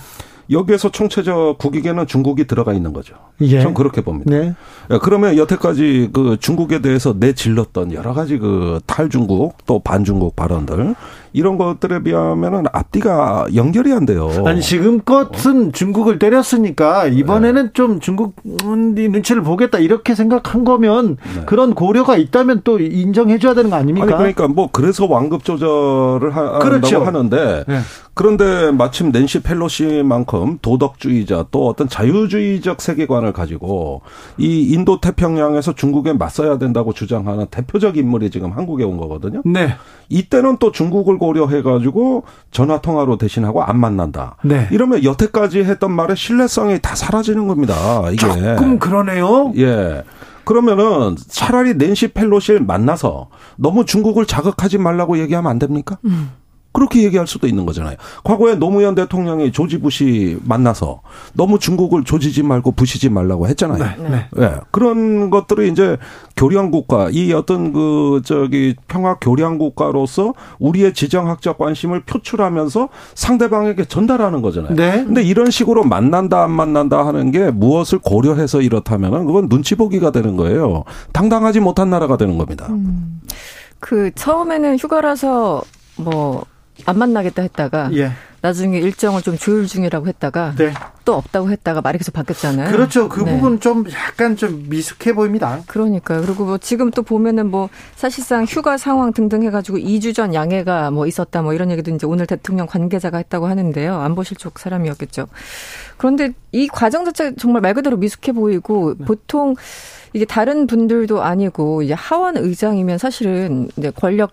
여기에서 총체적 국익에는 중국이 들어가 있는 거죠. 예. 전 그렇게 봅니다. 네. 예, 그러면 여태까지 그 중국에 대해서 내질렀던 여러 가지 그 탈중국 또 반중국 발언들 이런 것들에 비하면은 앞뒤가 연결이 안 돼요. 아니 지금껏은 중국을 때렸으니까 이번에는 좀 중국 눈치를 보겠다 이렇게 생각한 거면 그런 고려가 있다면 또 인정해줘야 되는 거 아닙니까? 아니 그러니까 뭐 그래서 완급 조절을 하, 그렇죠. 한다고 하는데 네. 그런데 마침 낸시 펠로시만큼 도덕주의자 또 어떤 자유주의적 세계관을 가지고 이 인도 태평양에서 중국에 맞서야 된다고 주장하는 대표적 인물이 지금 한국에 온 거거든요. 네. 이때는 또 중국을 고려해 가지고 전화 통화로 대신하고 안 만난다. 네. 이러면 여태까지 했던 말의 신뢰성이 다 사라지는 겁니다. 이게. 조금 그러네요. 예. 그러면은 차라리 낸시 펠로시를 만나서 너무 중국을 자극하지 말라고 얘기하면 안 됩니까? 그렇게 얘기할 수도 있는 거잖아요. 과거에 노무현 대통령이 조지 부시 만나서 너무 중국을 조지지 말고 부시지 말라고 했잖아요. 네. 예. 그런 것들이 이제 교량 국가, 이 어떤 그, 저기, 평화 교량 국가로서 우리의 지정학적 관심을 표출하면서 상대방에게 전달하는 거잖아요. 네. 근데 이런 식으로 만난다, 안 만난다 하는 게 무엇을 고려해서 이렇다면은 그건 눈치 보기가 되는 거예요. 당당하지 못한 나라가 되는 겁니다. 그 처음에는 휴가라서 뭐 안 만나겠다 했다가 예. 나중에 일정을 좀 조율 중이라고 했다가 네. 또 없다고 했다가 말이 계속 바뀌었잖아요. 그렇죠. 그 네. 부분 좀 약간 좀 미숙해 보입니다. 그러니까요. 그리고 뭐 지금 또 보면은 뭐 사실상 휴가 상황 등등 해가지고 2주 전 양해가 뭐 있었다 뭐 이런 얘기도 이제 오늘 대통령 관계자가 했다고 하는데요. 안보실 쪽 사람이었겠죠. 그런데 이 과정 자체가 정말 말 그대로 미숙해 보이고 네. 보통 이게 다른 분들도 아니고 이제 하원 의장이면 사실은 이제 권력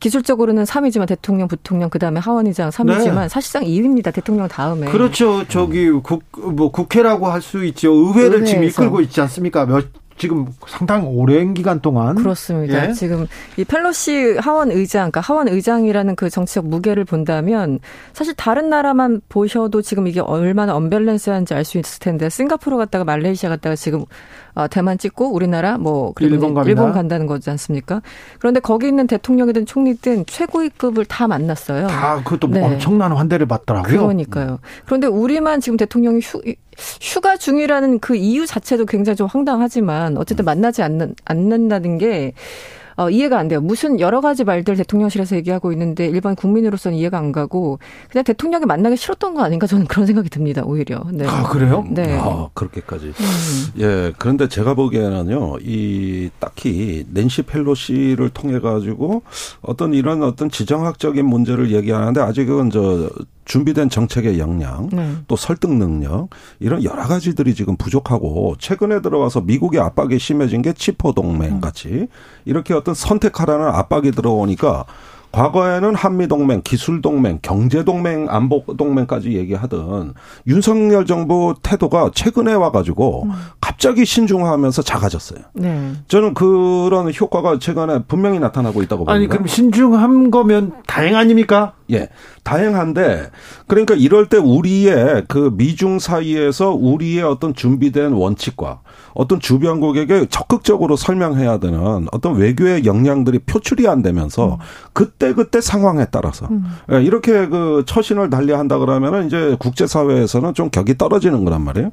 기술적으로는 3위지만 대통령, 부통령 그 다음에 하원의장 3위지만 네. 사실상 2위입니다. 대통령 다음에. 그렇죠. 저기 국 뭐 국회라고 할 수 있죠. 의회를 지금 의회에서. 이끌고 있지 않습니까? 몇 지금 상당히 오랜 기간 동안 그렇습니다. 예? 지금 이 펠로시 하원 의장, 그러니까 하원 의장이라는 그 정치적 무게를 본다면 사실 다른 나라만 보셔도 지금 이게 얼마나 언밸런스한지 알 수 있을 텐데 싱가포르 갔다가 말레이시아 갔다가 지금 어, 대만 찍고 우리나라 뭐 일본 갑니다. 일본 간다는 거지 않습니까? 그런데 거기 있는 대통령이든 총리든 최고위급을 다 만났어요. 다 그것도 네. 엄청난 환대를 받더라고요. 그러니까요. 그런데 우리만 지금 대통령이 휴, 휴가 중이라는 그 이유 자체도 굉장히 좀 황당하지만 어쨌든 만나지 않는, 않는다는 게 어, 이해가 안 돼요. 무슨 여러 가지 말들 대통령실에서 얘기하고 있는데 일반 국민으로서는 이해가 안 가고 그냥 대통령이 만나기 싫었던 거 아닌가 저는 그런 생각이 듭니다. 오히려. 네. 아, 그래요? 네. 아, 그렇게까지. 음. 예, 그런데 제가 보기에는요, 이, 딱히, 낸시 펠로시를 통해 가지고 어떤 이런 어떤 지정학적인 문제를 얘기하는데 아직은 저, 준비된 정책의 역량, 네. 또 설득 능력, 이런 여러 가지들이 지금 부족하고, 최근에 들어와서 미국의 압박이 심해진 게 치포 동맹 같이, 이렇게 어떤 선택하라는 압박이 들어오니까, 과거에는 한미동맹, 기술동맹, 경제동맹, 안보동맹까지 얘기하던 윤석열 정부 태도가 최근에 와가지고 갑자기 신중화하면서 작아졌어요. 네. 저는 그런 효과가 최근에 분명히 나타나고 있다고 봅니다. 아니 그럼 신중한 거면 다행 아닙니까? 예, 다행한데 그러니까 이럴 때 우리의 그 미중 사이에서 우리의 어떤 준비된 원칙과 어떤 주변국에게 적극적으로 설명해야 되는 어떤 외교의 역량들이 표출이 안 되면서 그때 그때 상황에 따라서 예, 이렇게 그 처신을 달리한다 그러면은 이제 국제 사회에서는 좀 격이 떨어지는 거란 말이에요.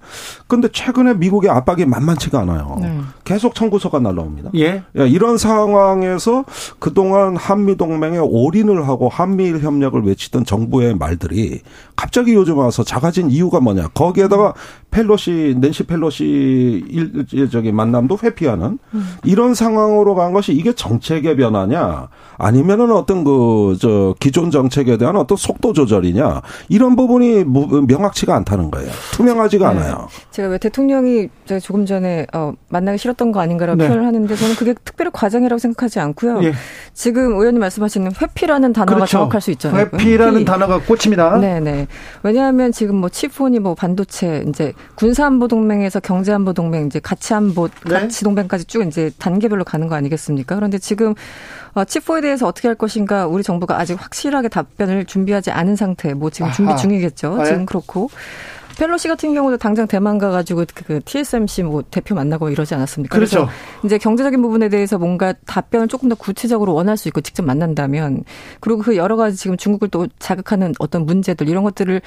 근데 최근에 미국의 압박이 만만치가 않아요. 네. 계속 청구서가 날라옵니다. 예. 예, 이런 상황에서 그동안 한미 동맹에 올인을 하고 한미일 협력을 외치던 정부의 말들이 갑자기 요즘 와서 작아진 이유가 뭐냐? 거기에다가 펠로시 낸시 펠로시 일 저기 만남도 회피하는 이런 상황으로 간 것이 이게 정책의 변화냐? 아니면은 어떤 그 저 기존 정책에 대한 어떤 속도 조절이냐? 이런 부분이 무- 명확치가 않다는 거예요. 투명하지가 네. 않아요. 제가 왜 대통령이 제가 조금 전에 어, 만나기 싫었던 거 아닌가라고 네. 표현을 하는데 저는 그게 특별히 과장이라고 생각하지 않고요. 예. 지금 의원님 말씀하시는 회피라는 단어가 그렇죠. 정확할 수 있잖아요. 회피라는 회피. 단어가 꽂힙니다. 네네. 왜냐하면 지금 뭐 치폰이 뭐 반도체 이제 군사안보 동맹에서 경제안보 동맹 이제 가치안보 네. 가치 동맹까지 쭉 이제 단계별로 가는 거 아니겠습니까? 그런데 지금 어, 치포에 대해서 어떻게 할 것인가 우리 정부가 아직 확실하게 답변을 준비하지 않은 상태. 뭐 지금 준비 아하. 중이겠죠. 네. 지금 그렇고. 펠로시 같은 경우도 당장 대만 가가지고 그, 그 TSMC 뭐 대표 만나고 이러지 않았습니까? 그렇죠. 그래서 이제 경제적인 부분에 대해서 뭔가 답변을 조금 더 구체적으로 원할 수 있고 직접 만난다면 그리고 그 여러 가지 지금 중국을 또 자극하는 어떤 문제들 이런 것들을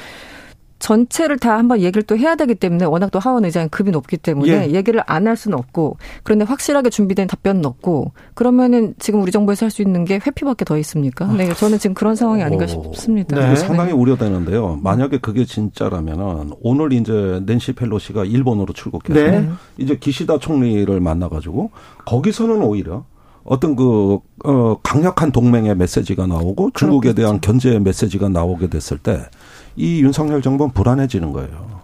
전체를 다 한번 얘기를 또 해야 되기 때문에 워낙 또 하원 의장이 급이 높기 때문에 예. 얘기를 안 할 수는 없고 그런데 확실하게 준비된 답변은 없고 그러면은 지금 우리 정부에서 할 수 있는 게 회피밖에 더 있습니까? 네, 저는 지금 그런 상황이 아닌가 오. 싶습니다. 네. 이게 상당히 우려되는데요. 만약에 그게 진짜라면은 오늘 이제 낸시 펠로시가 일본으로 출국해서 네. 이제 기시다 총리를 만나가지고 거기서는 오히려 어떤 그, 어, 강력한 동맹의 메시지가 나오고 중국에 대한 견제의 메시지가 나오게 됐을 때 이 윤석열 정부는 불안해지는 거예요.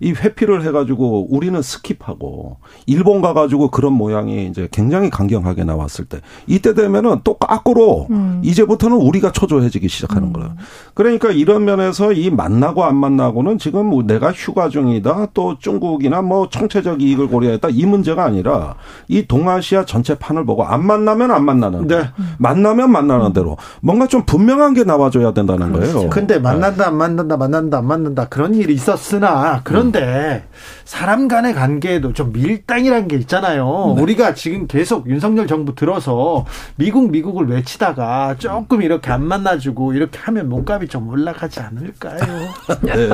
이 회피를 해가지고 우리는 skip하고 일본 가가지고 그런 모양이 이제 굉장히 강경하게 나왔을 때 이때 되면은 또 거꾸로 이제부터는 우리가 초조해지기 시작하는 거예요. 그러니까 이런 면에서 이 만나고 안 만나고는 지금 뭐 내가 휴가 중이다 또 중국이나 뭐 총체적 이익을 고려했다 이 문제가 아니라 이 동아시아 전체 판을 보고 안 만나면 안 만나는 대로 네. 만나면 만나는 대로 뭔가 좀 분명한 게 나와줘야 된다는 거예요. 근데 만난다 안 만난다 만난다 안 만난다 그런 일이 있었으나 그런 데 사람 간의 관계에도 좀 밀당이라는 게 있잖아요. 우리가 지금 계속 윤석열 정부 들어서 미국 미국을 외치다가 조금 이렇게 안 만나주고 이렇게 하면 몸값이 좀 올라가지 않을까요? *laughs* 네.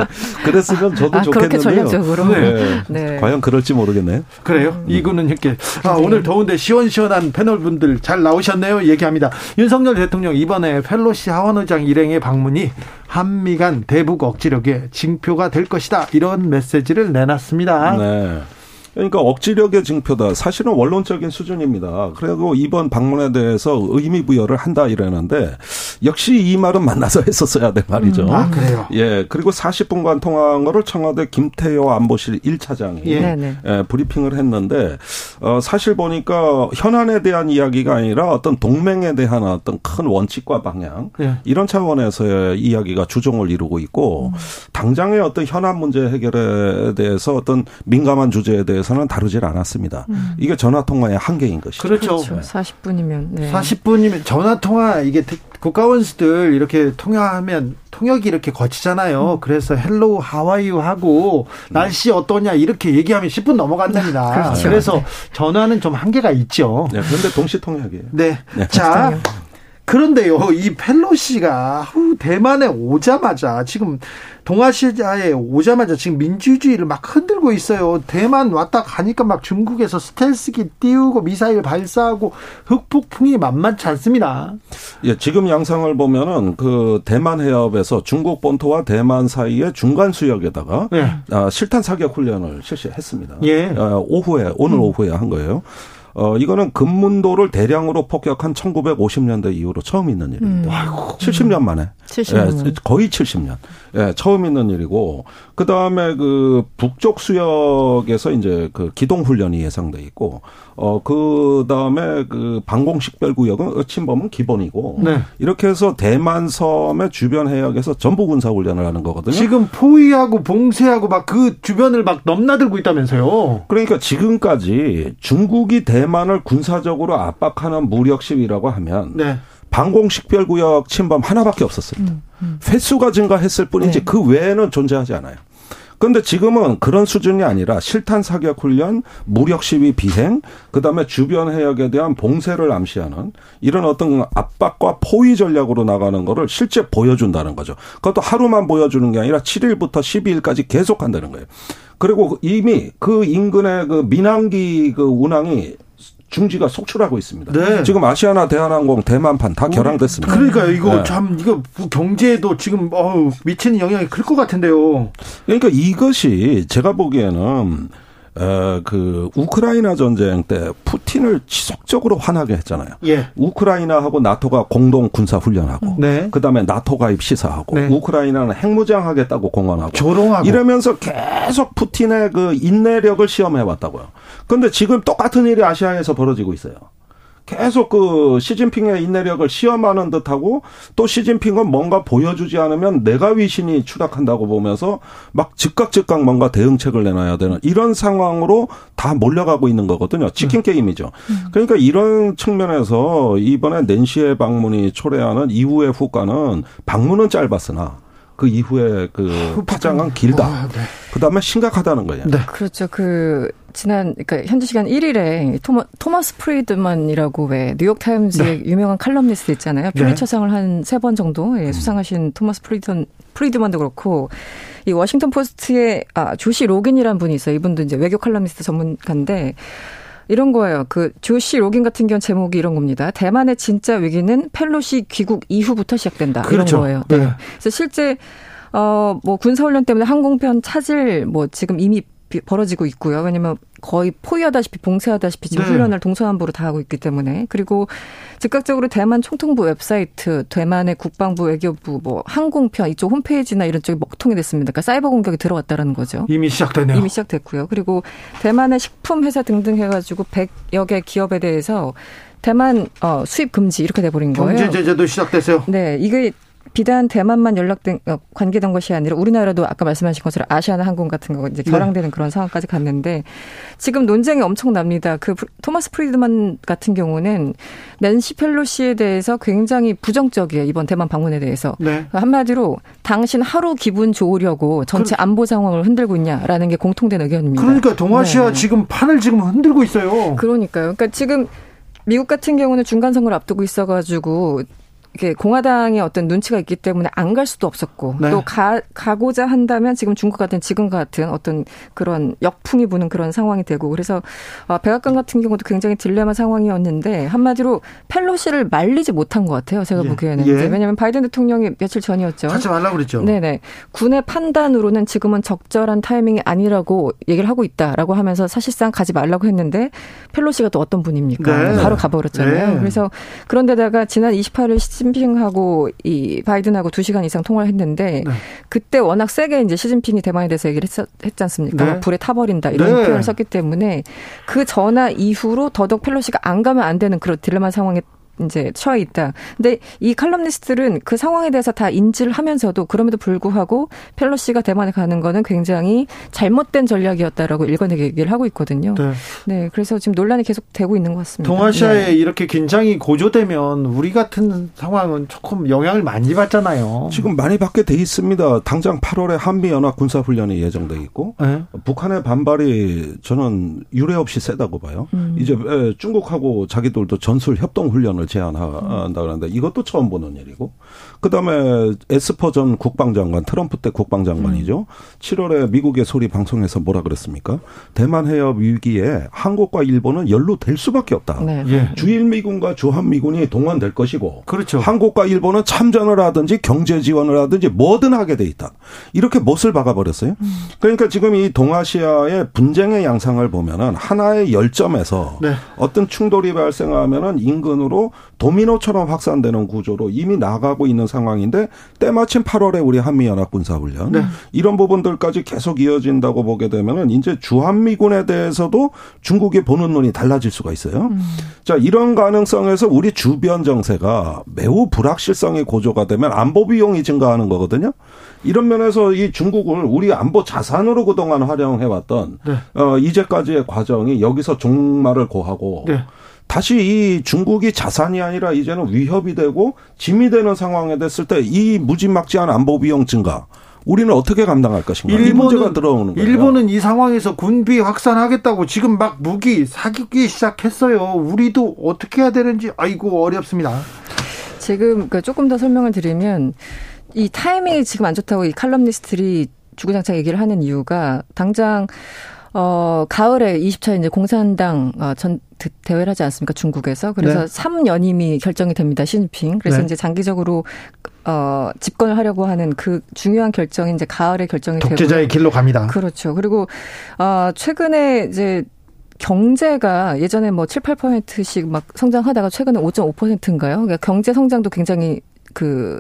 그랬으면 저도 아, 그렇게 좋겠는데요. 전략적으로. 네. 네. 과연 그럴지 모르겠네요. 그래요? 이거는 이렇게 아, 오늘 더운데 시원시원한 패널 분들 잘 나오셨네요. 얘기합니다. 윤석열 대통령 이번에 펠로시 하원의장 일행의 방문이 한미 간 대북 억지력의 징표가 될 것이다. 이런 메시지 를 내놨습니다. 네. 그러니까 억지력의 증표다. 사실은 원론적인 수준입니다. 그리고 이번 방문에 대해서 의미 부여를 한다 이러는데 역시 이 말은 만나서 *laughs* 했었어야 될 말이죠. 아, 그래요? 예. 그리고 40분간 통화한 거를 청와대 김태효 안보실 1차장이 예. 예, 브리핑을 했는데 어 사실 보니까 현안에 대한 이야기가 아니라 어떤 동맹에 대한 어떤 큰 원칙과 방향 예. 이런 차원에서의 이야기가 주종을 이루고 있고 당장의 어떤 현안 문제 해결에 대해서 어떤 민감한 주제에 대해서 는 다루질 않았습니다. 이게 전화 통화의 한계인 것이죠. 그렇죠. 그렇죠. 40분이면. 네. 40분이면 전화 통화 이게 대- 국가원수들 이렇게 통화하면 통역이 이렇게 거치잖아요. 그래서 Hello how are you 하고 날씨 어떠냐 이렇게 얘기하면 10분 넘어간답니다. 그렇죠. 그래서 전화는 좀 한계가 있죠. 네, 그런데 동시 통역이에요. 네. 네. 자. 그런데요, 이 펠로시가 후, 대만에 오자마자 지금 동아시아에 오자마자 지금 민주주의를 막 흔들고 있어요. 대만 왔다 가니까 막 중국에서 스텔스기 띄우고 미사일 발사하고 흑폭풍이 만만치 않습니다. 예, 지금 양상을 보면은 그 대만 해협에서 중국 본토와 대만 사이의 중간 수역에다가 네. 아, 실탄 사격 훈련을 실시했습니다. 예. 어, 오후에 오늘 오후에 한 거예요. 어, 이거는 금문도를 대량으로 폭격한 1950년대 이후로 처음 있는 일입니다. 음. 70년 만에. 70년. 예, 거의 70년. 예, 처음 있는 일이고, 그 다음에 그 북쪽 수역에서 이제 그 기동 훈련이 예상돼 있고, 어, 그 다음에 그 방공식 별구역은 침범은 기본이고, 네. 이렇게 해서 대만 섬의 주변 해역에서 전부 군사 훈련을 하는 거거든요. 지금 포위하고 봉쇄하고 막 그 주변을 막 넘나들고 있다면서요. 그러니까 지금까지 중국이 대만을 군사적으로 압박하는 무력 시위라고 하면, 네. 방공식별구역 침범 하나밖에 없었습니다. 음, 음. 횟수가 증가했을 뿐이지 네. 그 외에는 존재하지 않아요. 그런데 지금은 그런 수준이 아니라 실탄 사격 훈련, 무력 시위 비행, 그다음에 주변 해역에 대한 봉쇄를 암시하는 이런 어떤 압박과 포위 전략으로 나가는 거를 실제 보여준다는 거죠. 그것도 하루만 보여주는 게 아니라 7일부터 12일까지 계속 한다는 거예요. 그리고 이미 그 인근의 그 민항기 그 운항이 중지가 속출하고 있습니다. 네. 지금 아시아나 대한항공 대만판 다 결항됐습니다. 그러니까 이거 네. 참 이거 경제에도 지금 미치는 영향이 클 것 같은데요. 그러니까 이것이 제가 보기에는 어, 그 우크라이나 전쟁 때 푸틴을 지속적으로 화나게 했잖아요. 예. 우크라이나하고 나토가 공동 군사 훈련하고, 네. 그다음에 나토 가입 시사하고, 네. 우크라이나는 핵무장 하겠다고 공언하고, 조롱하고 이러면서 계속 푸틴의 그 인내력을 시험해 왔다고요. 그런데 지금 똑같은 일이 아시아에서 벌어지고 있어요. 계속 그 시진핑의 인내력을 시험하는 듯하고 또 시진핑은 뭔가 보여주지 않으면 내가 위신이 추락한다고 보면서 막 즉각 즉각 뭔가 대응책을 내놔야 되는 이런 상황으로 다 몰려가고 있는 거거든요. 치킨 네. 게임이죠. 음. 그러니까 이런 측면에서 이번에 낸시의 방문이 초래하는 이후의 후과는 방문은 짧았으나 그 이후에 그 파장은 길다. 어, 네. 그 다음에 심각하다는 거예요. 네. 그렇죠. 그 지난 그러니까 현지 시간 1일에 토마, 토마스 프리드만이라고 왜 뉴욕 타임즈의 네. 유명한 칼럼니스트 있잖아요. 퓰리처상을 네. 한세 번 정도 예, 음. 수상하신 토마스 프리드만 프리드만도 그렇고 이 워싱턴 포스트의 아 조시 로긴이라는 분이 있어요. 이분도 이제 외교 칼럼니스트 전문가인데 이런 거예요. 그 조시 로긴 같은 경우 제목이 이런 겁니다. 대만의 진짜 위기는 펠로시 귀국 이후부터 시작된다. 그렇죠. 이런 거예요. 네. 네. 그래서 실제 어뭐 군사훈련 때문에 항공편 차질 뭐 지금 이미 벌어지고 있고요. 왜냐면 거의 포위하다시피 봉쇄하다시피 지금 네. 훈련을 동서남부로 다 하고 있기 때문에 그리고 즉각적으로 대만 총통부 웹사이트, 대만의 국방부, 외교부, 뭐 항공편 이쪽 홈페이지나 이런 쪽이 먹통이 됐습니다. 그러니까 사이버 공격이 들어왔다라는 거죠. 이미 시작되네요. 이미 시작됐고요. 그리고 대만의 식품 회사 등등 해가지고 100여 개 기업에 대해서 대만 어, 수입 금지 이렇게 돼버린 거예요. 경제 제재도 시작됐어요. 네, 이게 비단 대만만 연락된 어, 관계된 것이 아니라 우리나라도 아까 말씀하신 것처럼 아시아나 항공 같은 거 이제 네. 결항되는 네. 그런 상황까지 갔는데 지금 논쟁이 엄청납니다. 그 토마스 프리드만 같은 경우는 낸시 펠로시에 대해서 굉장히 부정적이에요. 이번 대만 방문에 대해서 네. 한마디로 당신 하루 기분 좋으려고 전체 안보 상황을 흔들고 있냐라는 게 공통된 의견입니다. 그러니까 동아시아 네. 지금 판을 지금 흔들고 있어요. 그러니까요. 그러니까 지금 미국 같은 경우는 중간 선거를 앞두고 있어가지고 이게 공화당의 어떤 눈치가 있기 때문에 안 갈 수도 없었고 네. 또 가, 가고자 한다면 지금 중국 같은 지금 같은 어떤 그런 역풍이 부는 그런 상황이 되고 그래서 어, 백악관 같은 경우도 굉장히 딜레마 상황이었는데 한마디로 펠로시를 말리지 못한 것 같아요. 제가 예. 보기에는 예. 왜냐하면 바이든 대통령이 며칠 전이었죠. 하지 말라고 그랬죠. 네네 군의 판단으로는 지금은 적절한 타이밍이 아니라고 얘기를 하고 있다라고 하면서 사실상 가지 말라고 했는데 펠로시가 또 어떤 분입니까? 네. 바로 가버렸잖아요. 네. 그래서 그런데다가 지난 28일 시진 핑하고 이 바이든하고 2시간 이상 통화를 했는데 네. 그때 워낙 세게 이제 시진핑이 대만에 대해서 얘기를 했, 했지 않습니까? 네. 불에 타버린다 이런 네. 표현을 썼기 때문에 그 전화 이후로 더더욱 펠로시가 안 가면 안 되는 그런 딜레마 상황에 이제 처해 있다. 근데 이 칼럼니스트들은 그 상황에 대해서 다 인지를 하면서도 그럼에도 불구하고 펠로시가 대만에 가는 거는 굉장히 잘못된 전략이었다라고 일관되게 얘기를 하고 있거든요. 네. 네 그래서 지금 논란이 계속 되고 있는 것 같습니다. 동아시아에 네. 이렇게 긴장이 고조되면 우리 같은 상황은 조금 영향을 많이 받잖아요. 지금 많이 받게 돼 있습니다. 당장 8월에 한미 연합 군사 훈련이 예정돼 있고 네. 북한의 반발이 저는 유례 없이 세다고 봐요. 음. 이제 중국하고 자기들도 전술 협동 훈련을 회담을 제안한다 그러는데 이것도 처음 보는 일이고 그다음에 에스퍼 전 국방장관 트럼프 때 국방장관이죠. 음. 7월에 미국의 소리 방송에서 뭐라 그랬습니까? 대만 해협 위기에 한국과 일본은 연루될 수밖에 없다. 네. 예. 주일 미군과 주한 미군이 동원될 것이고 그렇죠. 한국과 일본은 참전을 하든지 경제 지원을 하든지 뭐든 하게 돼 있다. 이렇게 못을 박아 버렸어요. 음. 그러니까 지금 이 동아시아의 분쟁의 양상을 보면은 하나의 열점에서 네. 어떤 충돌이 발생하면은 인근으로 도미노처럼 확산되는 구조로 이미 나가고 있는 상황인데 때마침 8월에 우리 한미연합 군사훈련 네. 이런 부분들까지 계속 이어진다고 보게 되면은 이제 주한미군에 대해서도 중국이 보는 눈이 달라질 수가 있어요. 음. 자 이런 가능성에서 우리 주변 정세가 매우 불확실성이 고조가 되면 안보 비용이 증가하는 거거든요. 이런 면에서 이 중국을 우리 안보 자산으로 그동안 활용해왔던 네. 어, 이제까지의 과정이 여기서 종말을 고하고 네. 다시 이 중국이 자산이 아니라 이제는 위협이 되고 짐이 되는 상황에 됐을 때 이 무지막지한 안보 비용 증가 우리는 어떻게 감당할 것인가? 일본은, 이 문제가 들어오는 거예요. 일본은 이 상황에서 군비 확산하겠다고 지금 막 무기 사기기 시작했어요. 우리도 어떻게 해야 되는지 아이고 어렵습니다. 지금 그 조금 더 설명을 드리면 이 타이밍이 지금 안 좋다고 이 칼럼니스트들이 주구장창 얘기를 하는 이유가 당장 어, 가을에 20차 이제 공산당 어, 전 대회를 하지 않습니까? 중국에서. 그래서 네. 3연임이 결정이 됩니다. 시진핑. 그래서 네. 이제 장기적으로 어, 집권을 하려고 하는 그 중요한 결정이 이제 가을에 결정이 되고 독재자의 길로 갑니다. 그렇죠. 그리고 어, 최근에 이제 경제가 예전에 뭐 7, 8%씩 막 성장하다가 최근에 5.5%인가요? 그러니까 경제 성장도 굉장히 그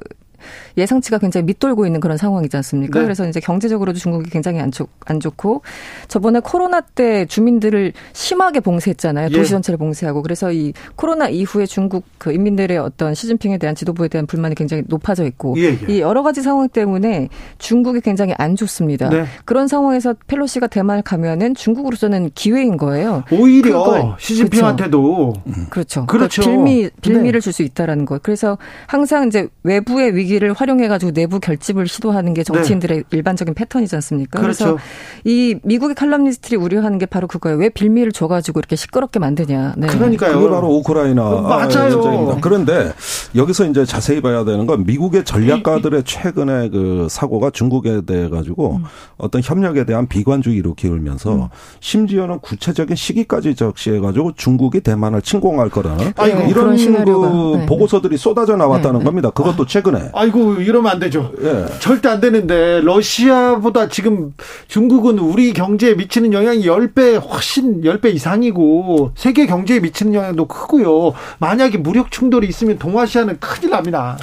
예상치가 굉장히 밑돌고 있는 그런 상황이지 않습니까? 네. 그래서 이제 경제적으로도 중국이 굉장히 안, 좋, 안 좋고 저번에 코로나 때 주민들을 심하게 봉쇄했잖아요. 도시 예. 전체를 봉쇄하고 그래서 이 코로나 이후에 중국 그 인민들의 어떤 시진핑에 대한 지도부에 대한 불만이 굉장히 높아져 있고 예, 예. 이 여러 가지 상황 때문에 중국이 굉장히 안 좋습니다. 네. 그런 상황에서 펠로시가 대만을 가면은 중국으로서는 기회인 거예요. 오히려 시진핑한테도 그렇죠. 그렇죠. 그렇죠. 빌미 빌미를 네. 줄수 있다라는 것. 그래서 항상 이제 외부의 위기 위기를 활용해가지고 내부 결집을 시도하는 게 정치인들의 네. 일반적인 패턴이지 않습니까? 그렇죠. 그래서 이 미국의 칼럼니스트들이 우려하는 게 바로 그거예요. 왜 빌미를 줘가지고 이렇게 시끄럽게 만드냐. 네. 그러니까요. 그게 바로 우크라이나 맞아요. 아, 그런데 여기서 이제 자세히 봐야 되는 건 미국의 전략가들의 최근의 그 사고가 중국에 대해 가지고 음. 어떤 협력에 대한 비관주의로 기울면서 음. 심지어는 구체적인 시기까지 적시해 가지고 중국이 대만을 침공할 거라는 아이고, 이런 그 네. 보고서들이 쏟아져 나왔다는 네. 겁니다. 그것도 최근에. 아, 아이고 이러면 안 되죠. 예. 절대 안 되는데 러시아보다 지금 중국은 우리 경제에 미치는 영향이 10배 훨씬 10배 이상이고 세계 경제에 미치는 영향도 크고요. 만약에 무력 충돌이 있으면 동아시아는 큰일 납니다.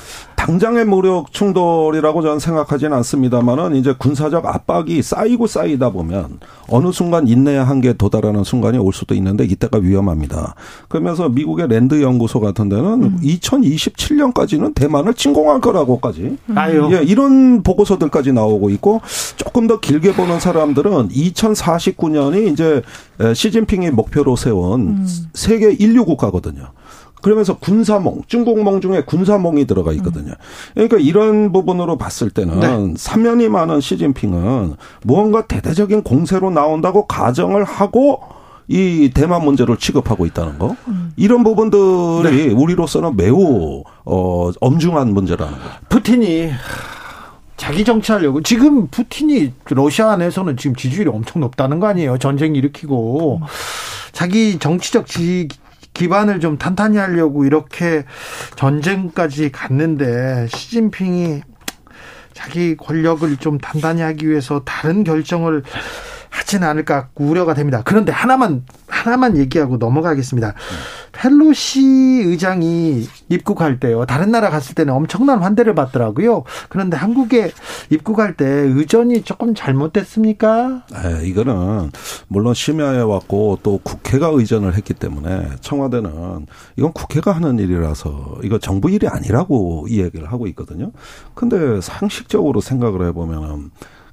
당장의 무력 충돌이라고 저는 생각하지는 않습니다만은 이제 군사적 압박이 쌓이고 쌓이다 보면 어느 순간 인내의 한계에 도달하는 순간이 올 수도 있는데 이때가 위험합니다. 그러면서 미국의 랜드 연구소 같은 데는 음. 2027년까지는 대만을 침공할 거라고까지 음. 예, 이런 보고서들까지 나오고 있고 조금 더 길게 보는 사람들은 2049년이 이제 시진핑이 목표로 세운 음. 세계 인류 국가거든요. 그러면서 군사몽, 중국몽 중에 군사몽이 들어가 있거든요. 그러니까 이런 부분으로 봤을 때는 네. 사면이 많은 시진핑은 무언가 대대적인 공세로 나온다고 가정을 하고 이 대만 문제를 취급하고 있다는 거 이런 부분들이 네. 우리로서는 매우 어 엄중한 문제라는 거. 푸틴이 자기 정치하려고 지금 푸틴이 러시아 안에서는 지금 지지율이 엄청 높다는 거 아니에요? 전쟁 일으키고 자기 정치적 지, 기반을 좀 탄탄히 하려고 이렇게 전쟁까지 갔는데 시진핑이 자기 권력을 좀 단단히 하기 위해서 다른 결정을 하지는 않을까 우려가 됩니다. 그런데 하나만 하나만 얘기하고 넘어가겠습니다. 펠로시 의장이 입국할 때요. 다른 나라 갔을 때는 엄청난 환대를 받더라고요. 그런데 한국에 입국할 때 의전이 조금 잘못됐습니까? 네, 이거는 물론 심야에 왔고 또 국회가 의전을 했기 때문에 청와대는 이건 국회가 하는 일이라서 이거 정부 일이 아니라고 이 얘기를 하고 있거든요. 근데 상식적으로 생각을 해보면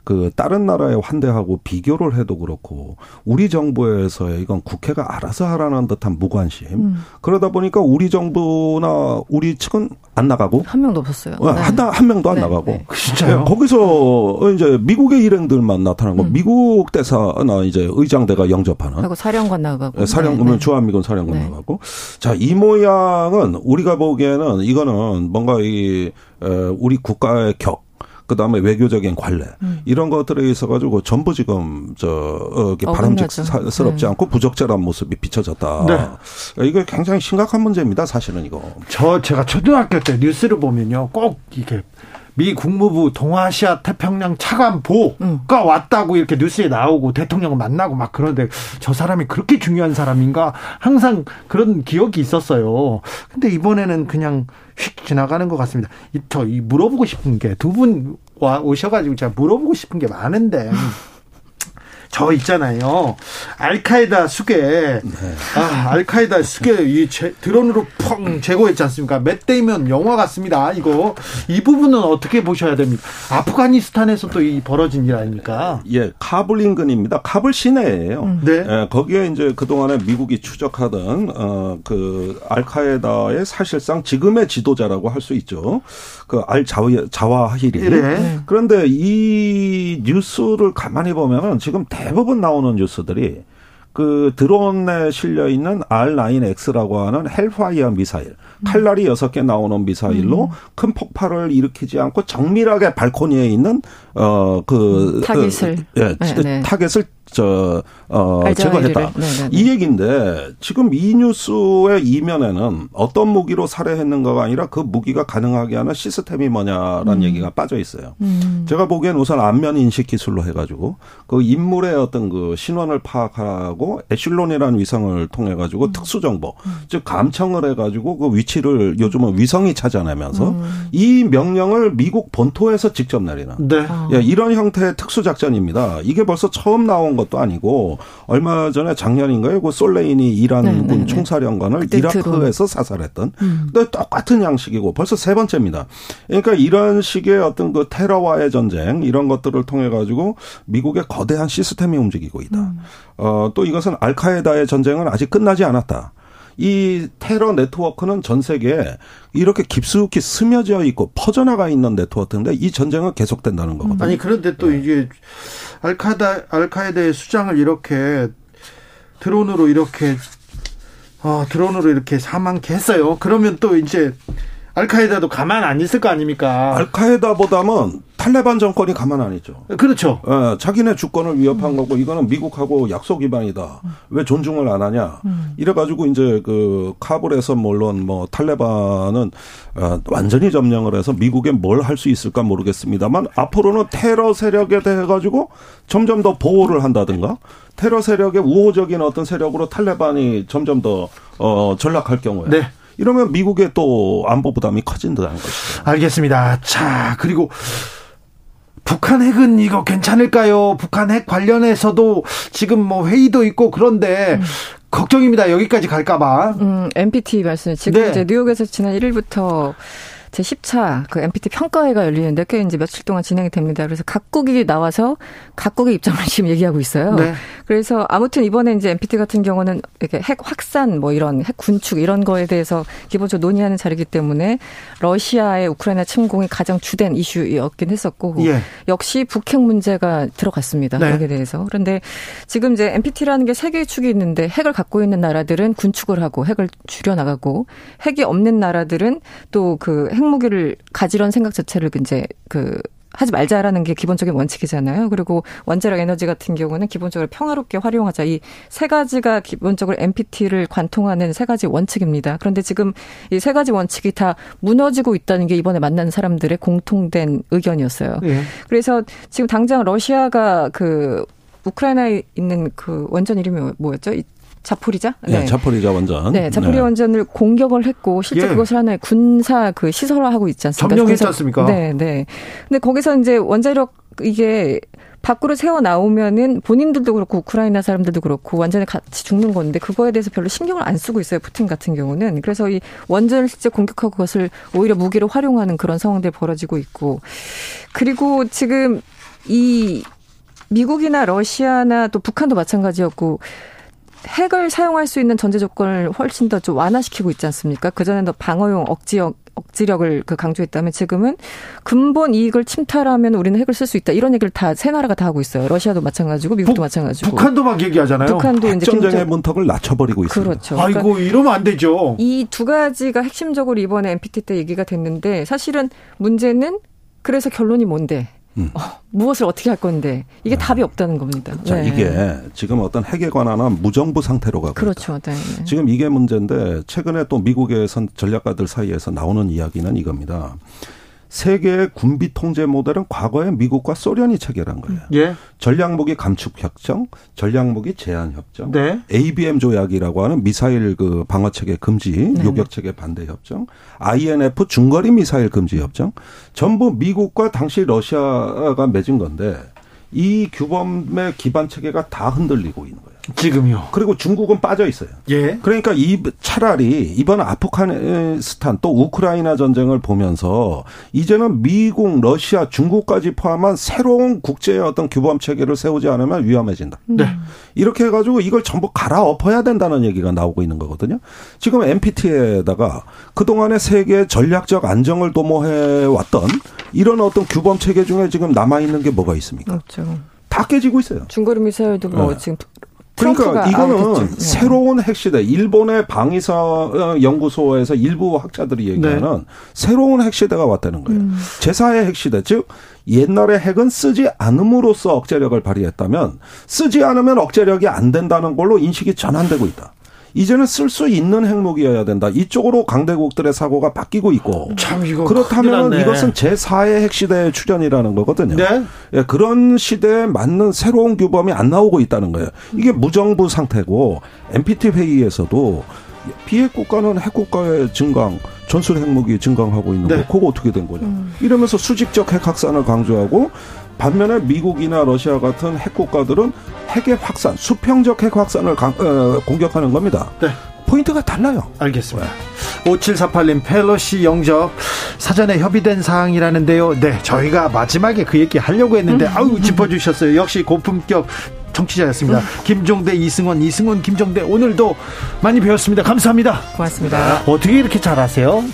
그 다른 나라의 환대하고 비교를 해도 그렇고 우리 정부에서의 이건 국회가 알아서 하라는 듯한 무관심. 음. 그러다 보니까 우리 정부나 우리 측은 안 나가고 한 명도 없었어요. 어, 네. 한, 한 명도 안 네. 나가고. 네. 진짜요? 거기서 이제 미국의 일행들만 나타나고 음. 미국 대사나 이제 의장대가 영접하는. 그리고 사령관 나가고. 사령관 네. 네. 주한미군 사령관 네. 나가고. 자, 이 모양은 우리가 보기에는 이거는 뭔가 이 우리 국가의 격 그 다음에 외교적인 관례 음. 이런 것들에 있어 가지고 전부 지금 저 어, 바람직스럽지 네. 않고 부적절한 모습이 비춰졌다. 네. 이거 굉장히 심각한 문제입니다. 사실은 이거. 저 제가 초등학교 때 뉴스를 보면요, 꼭 이게 미 국무부 동아시아 태평양 차관보가 음. 왔다고 이렇게 뉴스에 나오고 대통령을 만나고 막 그런데 저 사람이 그렇게 중요한 사람인가 항상 그런 기억이 있었어요. 근데 이번에는 그냥 휙 지나가는 것 같습니다. 저 물어보고 싶은 게 두 분 와 오셔가지고 제가 물어보고 싶은 게 많은데 *laughs* 저 있잖아요. 알카에다 수계. 네. 아, 알카에다 수계 이 제, 드론으로 펑 제거했지 않습니까? 맷데이면 영화 같습니다. 이거 이 부분은 어떻게 보셔야 됩니까? 아프가니스탄에서 또 이 벌어진 일 아닙니까? 예, 카불 인근입니다. 카불 시내예요. 음. 네. 예, 거기에 이제 그 동안에 미국이 추적하던 어 그 알카에다의 사실상 지금의 지도자라고 할 수 있죠. 그 알 자와히리. 네. 그런데 이 뉴스를 가만히 보면은 지금 대 부분 나오는 뉴스들이 그 드론에 실려 있는 R9X라고 하는 헬파이어 미사일, 칼날이 여섯 개 나오는 미사일로 음. 큰 폭발을 일으키지 않고 정밀하게 발코니에 있는 어그 타겟을 그, 예, 네, 네. 타겟을 저, 어, 제거했다. 네네네. 네, 네. 이 얘기인데 지금 이 뉴스의 이면에는 어떤 무기로 살해했는가가 아니라 그 무기가 가능하게 하는 시스템이 뭐냐라는 음. 얘기가 빠져 있어요. 음. 제가 보기엔 우선 안면 인식 기술로 해가지고 그 인물의 어떤 그 신원을 파악하고 에슐론이라는 위성을 통해 가지고 음. 특수 정보, 음. 즉 감청을 해가지고 그 위 치를 요즘은 위성이 찾아내면서 음. 이 명령을 미국 본토에서 직접 내리는 네. 예, 이런 형태의 특수 작전입니다. 이게 벌써 처음 나온 것도 아니고 얼마 전에 작년인가요? 그 솔레인이 이란군 네, 네, 네. 총사령관을 이라크에서 사살했던 음. 근데 똑같은 양식이고 벌써 세 번째입니다. 그러니까 이런 식의 어떤 그 테러와의 전쟁 이런 것들을 통해 가지고 미국의 거대한 시스템이 움직이고 있다. 음. 어, 또 이것은 알카에다의 전쟁은 아직 끝나지 않았다. 이 테러 네트워크는 전 세계에 이렇게 깊숙이 스며져 있고 퍼져나가 있는 네트워크인데 이 전쟁은 계속된다는 거거든요. 아니 그런데 또 네. 이게 알카다 알카에다의 수장을 이렇게 드론으로 이렇게 어, 드론으로 이렇게 사망케 했어요. 그러면 또 이제 알카에다도 가만 안 있을 거 아닙니까? 알카에다보다는 탈레반 정권이 가만 안 있죠. 그렇죠. 어, 자기네 주권을 위협한 음. 거고 이거는 미국하고 약속 위반이다. 음. 왜 존중을 안 하냐? 음. 이래가지고 이제 그 카불에서 물론 뭐 탈레반은 어, 완전히 점령을 해서 미국에 뭘 할 수 있을까 모르겠습니다만 앞으로는 테러 세력에 대해 가지고 점점 더 보호를 한다든가 테러 세력의 우호적인 어떤 세력으로 탈레반이 점점 더 어, 전락할 경우에. 네. 이러면 미국의 또 안보 부담이 커진다는 것이죠. 알겠습니다. 자, 그리고 북한 핵은 이거 괜찮을까요? 북한 핵 관련해서도 지금 뭐 회의도 있고 그런데 음. 걱정입니다. 여기까지 갈까봐. 음, NPT 말씀. 지금 네. 이제 뉴욕에서 지난 1일부터 제 10차 그 MPT 평가회가 열리는데 꽤 이제 며칠 동안 진행이 됩니다. 그래서 각국이 나와서 각국의 입장을 지금 얘기하고 있어요. 네. 그래서 아무튼 이번에 이제 MPT 같은 경우는 이렇게 핵 확산 뭐 이런 핵 군축 이런 거에 대해서 기본적으로 논의하는 자리이기 때문에 러시아의 우크라이나 침공이 가장 주된 이슈였긴 했었고 예. 역시 북핵 문제가 들어갔습니다. 네. 여기에 대해서. 그런데 지금 이제 MPT라는 게 세 개의 축이 있는데 핵을 갖고 있는 나라들은 군축을 하고 핵을 줄여 나가고 핵이 없는 나라들은 또 그 핵무기를 가지런 생각 자체를 이제 그 하지 말자라는 게 기본적인 원칙이잖아요. 그리고 원자력 에너지 같은 경우는 기본적으로 평화롭게 활용하자. 이 세 가지가 기본적으로 NPT를 관통하는 세 가지 원칙입니다. 그런데 지금 이 세 가지 원칙이 다 무너지고 있다는 게 이번에 만난 사람들의 공통된 의견이었어요. 예. 그래서 지금 당장 러시아가 그 우크라이나에 있는 그 원전 이름이 뭐였죠? 자포리자? 네, 네 자포리자 원전. 네, 자포리 네. 원전을 공격을 했고 실제 예. 그것을 하나의 군사 그 시설화하고 있지 않습니까? 점령했지 않습니까? 네, 네. 근데 거기서 이제 원자력 이게 밖으로 세워 나오면은 본인들도 그렇고 우크라이나 사람들도 그렇고 완전히 같이 죽는 건데 그거에 대해서 별로 신경을 안 쓰고 있어요. 푸틴 같은 경우는. 그래서 이 원전을 실제 공격하고 그것을 오히려 무기로 활용하는 그런 상황들이 벌어지고 있고 그리고 지금 이 미국이나 러시아나 또 북한도 마찬가지였고 핵을 사용할 수 있는 전제 조건을 훨씬 더 좀 완화시키고 있지 않습니까? 그전에는 방어용 억지력 억지력을 그 강조했다면 지금은 근본 이익을 침탈하면 우리는 핵을 쓸 수 있다. 이런 얘기를 다 세 나라가 다 하고 있어요. 러시아도 마찬가지고 미국도 북, 마찬가지고. 북한도 막 얘기하잖아요. 북한도 이제 전쟁의. 문턱을 낮춰버리고 있습니다. 그렇죠. 아이고 그러니까 이러면 안 되죠. 이 두 가지가 핵심적으로 이번에 NPT 때 얘기가 됐는데 사실은 문제는 그래서 결론이 뭔데? 음. 어, 무엇을 어떻게 할 건데 이게 네. 답이 없다는 겁니다. 자, 네. 이게 지금 어떤 핵에 관한 무정부 상태로 가고 그렇죠. 있다. 네. 지금 이게 문제인데 최근에 또 미국의 선 전략가들 사이에서 나오는 이야기는 이겁니다. 세계의 군비 통제 모델은 과거에 미국과 소련이 체결한 거예요. 예. 전략무기 감축 협정, 전략무기 제한 협정, 네. ABM 조약이라고 하는 미사일 그 방어 체계 금지, 네. 요격 체계 반대 협정, INF 중거리 미사일 금지 협정, 전부 미국과 당시 러시아가 맺은 건데 이 규범의 기반 체계가 다 흔들리고 있는 거예요. 지금요. 그리고 중국은 빠져 있어요. 예. 그러니까 이 차라리 이번 아프가니스탄 또 우크라이나 전쟁을 보면서 이제는 미국, 러시아, 중국까지 포함한 새로운 국제의 어떤 규범 체계를 세우지 않으면 위험해진다. 네. 이렇게 해가지고 이걸 전부 갈아엎어야 된다는 얘기가 나오고 있는 거거든요. 지금 NPT에다가 그동안의 세계 전략적 안정을 도모해 왔던 이런 어떤 규범 체계 중에 지금 남아 있는 게 뭐가 있습니까? 없죠. 다 깨지고 있어요. 중거리 미사일도 뭐 네. 지금 그러니까 이거는 네. 새로운 핵시대. 일본의 방위사 어, 연구소에서 일부 학자들이 얘기하는 네. 새로운 핵시대가 왔다는 거예요. 음. 제4의 핵시대. 즉 옛날에 핵은 쓰지 않음으로써 억제력을 발휘했다면 쓰지 않으면 억제력이 안 된다는 걸로 인식이 전환되고 있다. 이제는 쓸 수 있는 핵무기여야 된다. 이쪽으로 강대국들의 사고가 바뀌고 있고. 참 이거 그렇다면 이것은 제4의 핵시대의 출현이라는 거거든요. 네? 예, 그런 시대에 맞는 새로운 규범이 안 나오고 있다는 거예요. 이게 무정부 상태고 NPT 회의에서도 비핵 국가는 핵 국가의 증강, 전술 핵무기 증강하고 있는 네. 거. 그거 어떻게 된 거냐. 음. 이러면서 수직적 핵 확산을 강조하고 반면에 미국이나 러시아 같은 핵 국가들은 핵의 확산, 수평적 핵 확산을 강, 어, 공격하는 겁니다. 네. 포인트가 달라요. 알겠습니다. 5748님 펠로시 영접 사전에 협의된 사항이라는데요. 네, 저희가 마지막에 그 얘기 하려고 했는데 음. 아우 짚어주셨어요. 역시 고품격 청취자였습니다. 음. 김종대, 이승원, 이승원, 김종대 오늘도 많이 배웠습니다. 감사합니다. 고맙습니다. 어떻게 이렇게 잘하세요?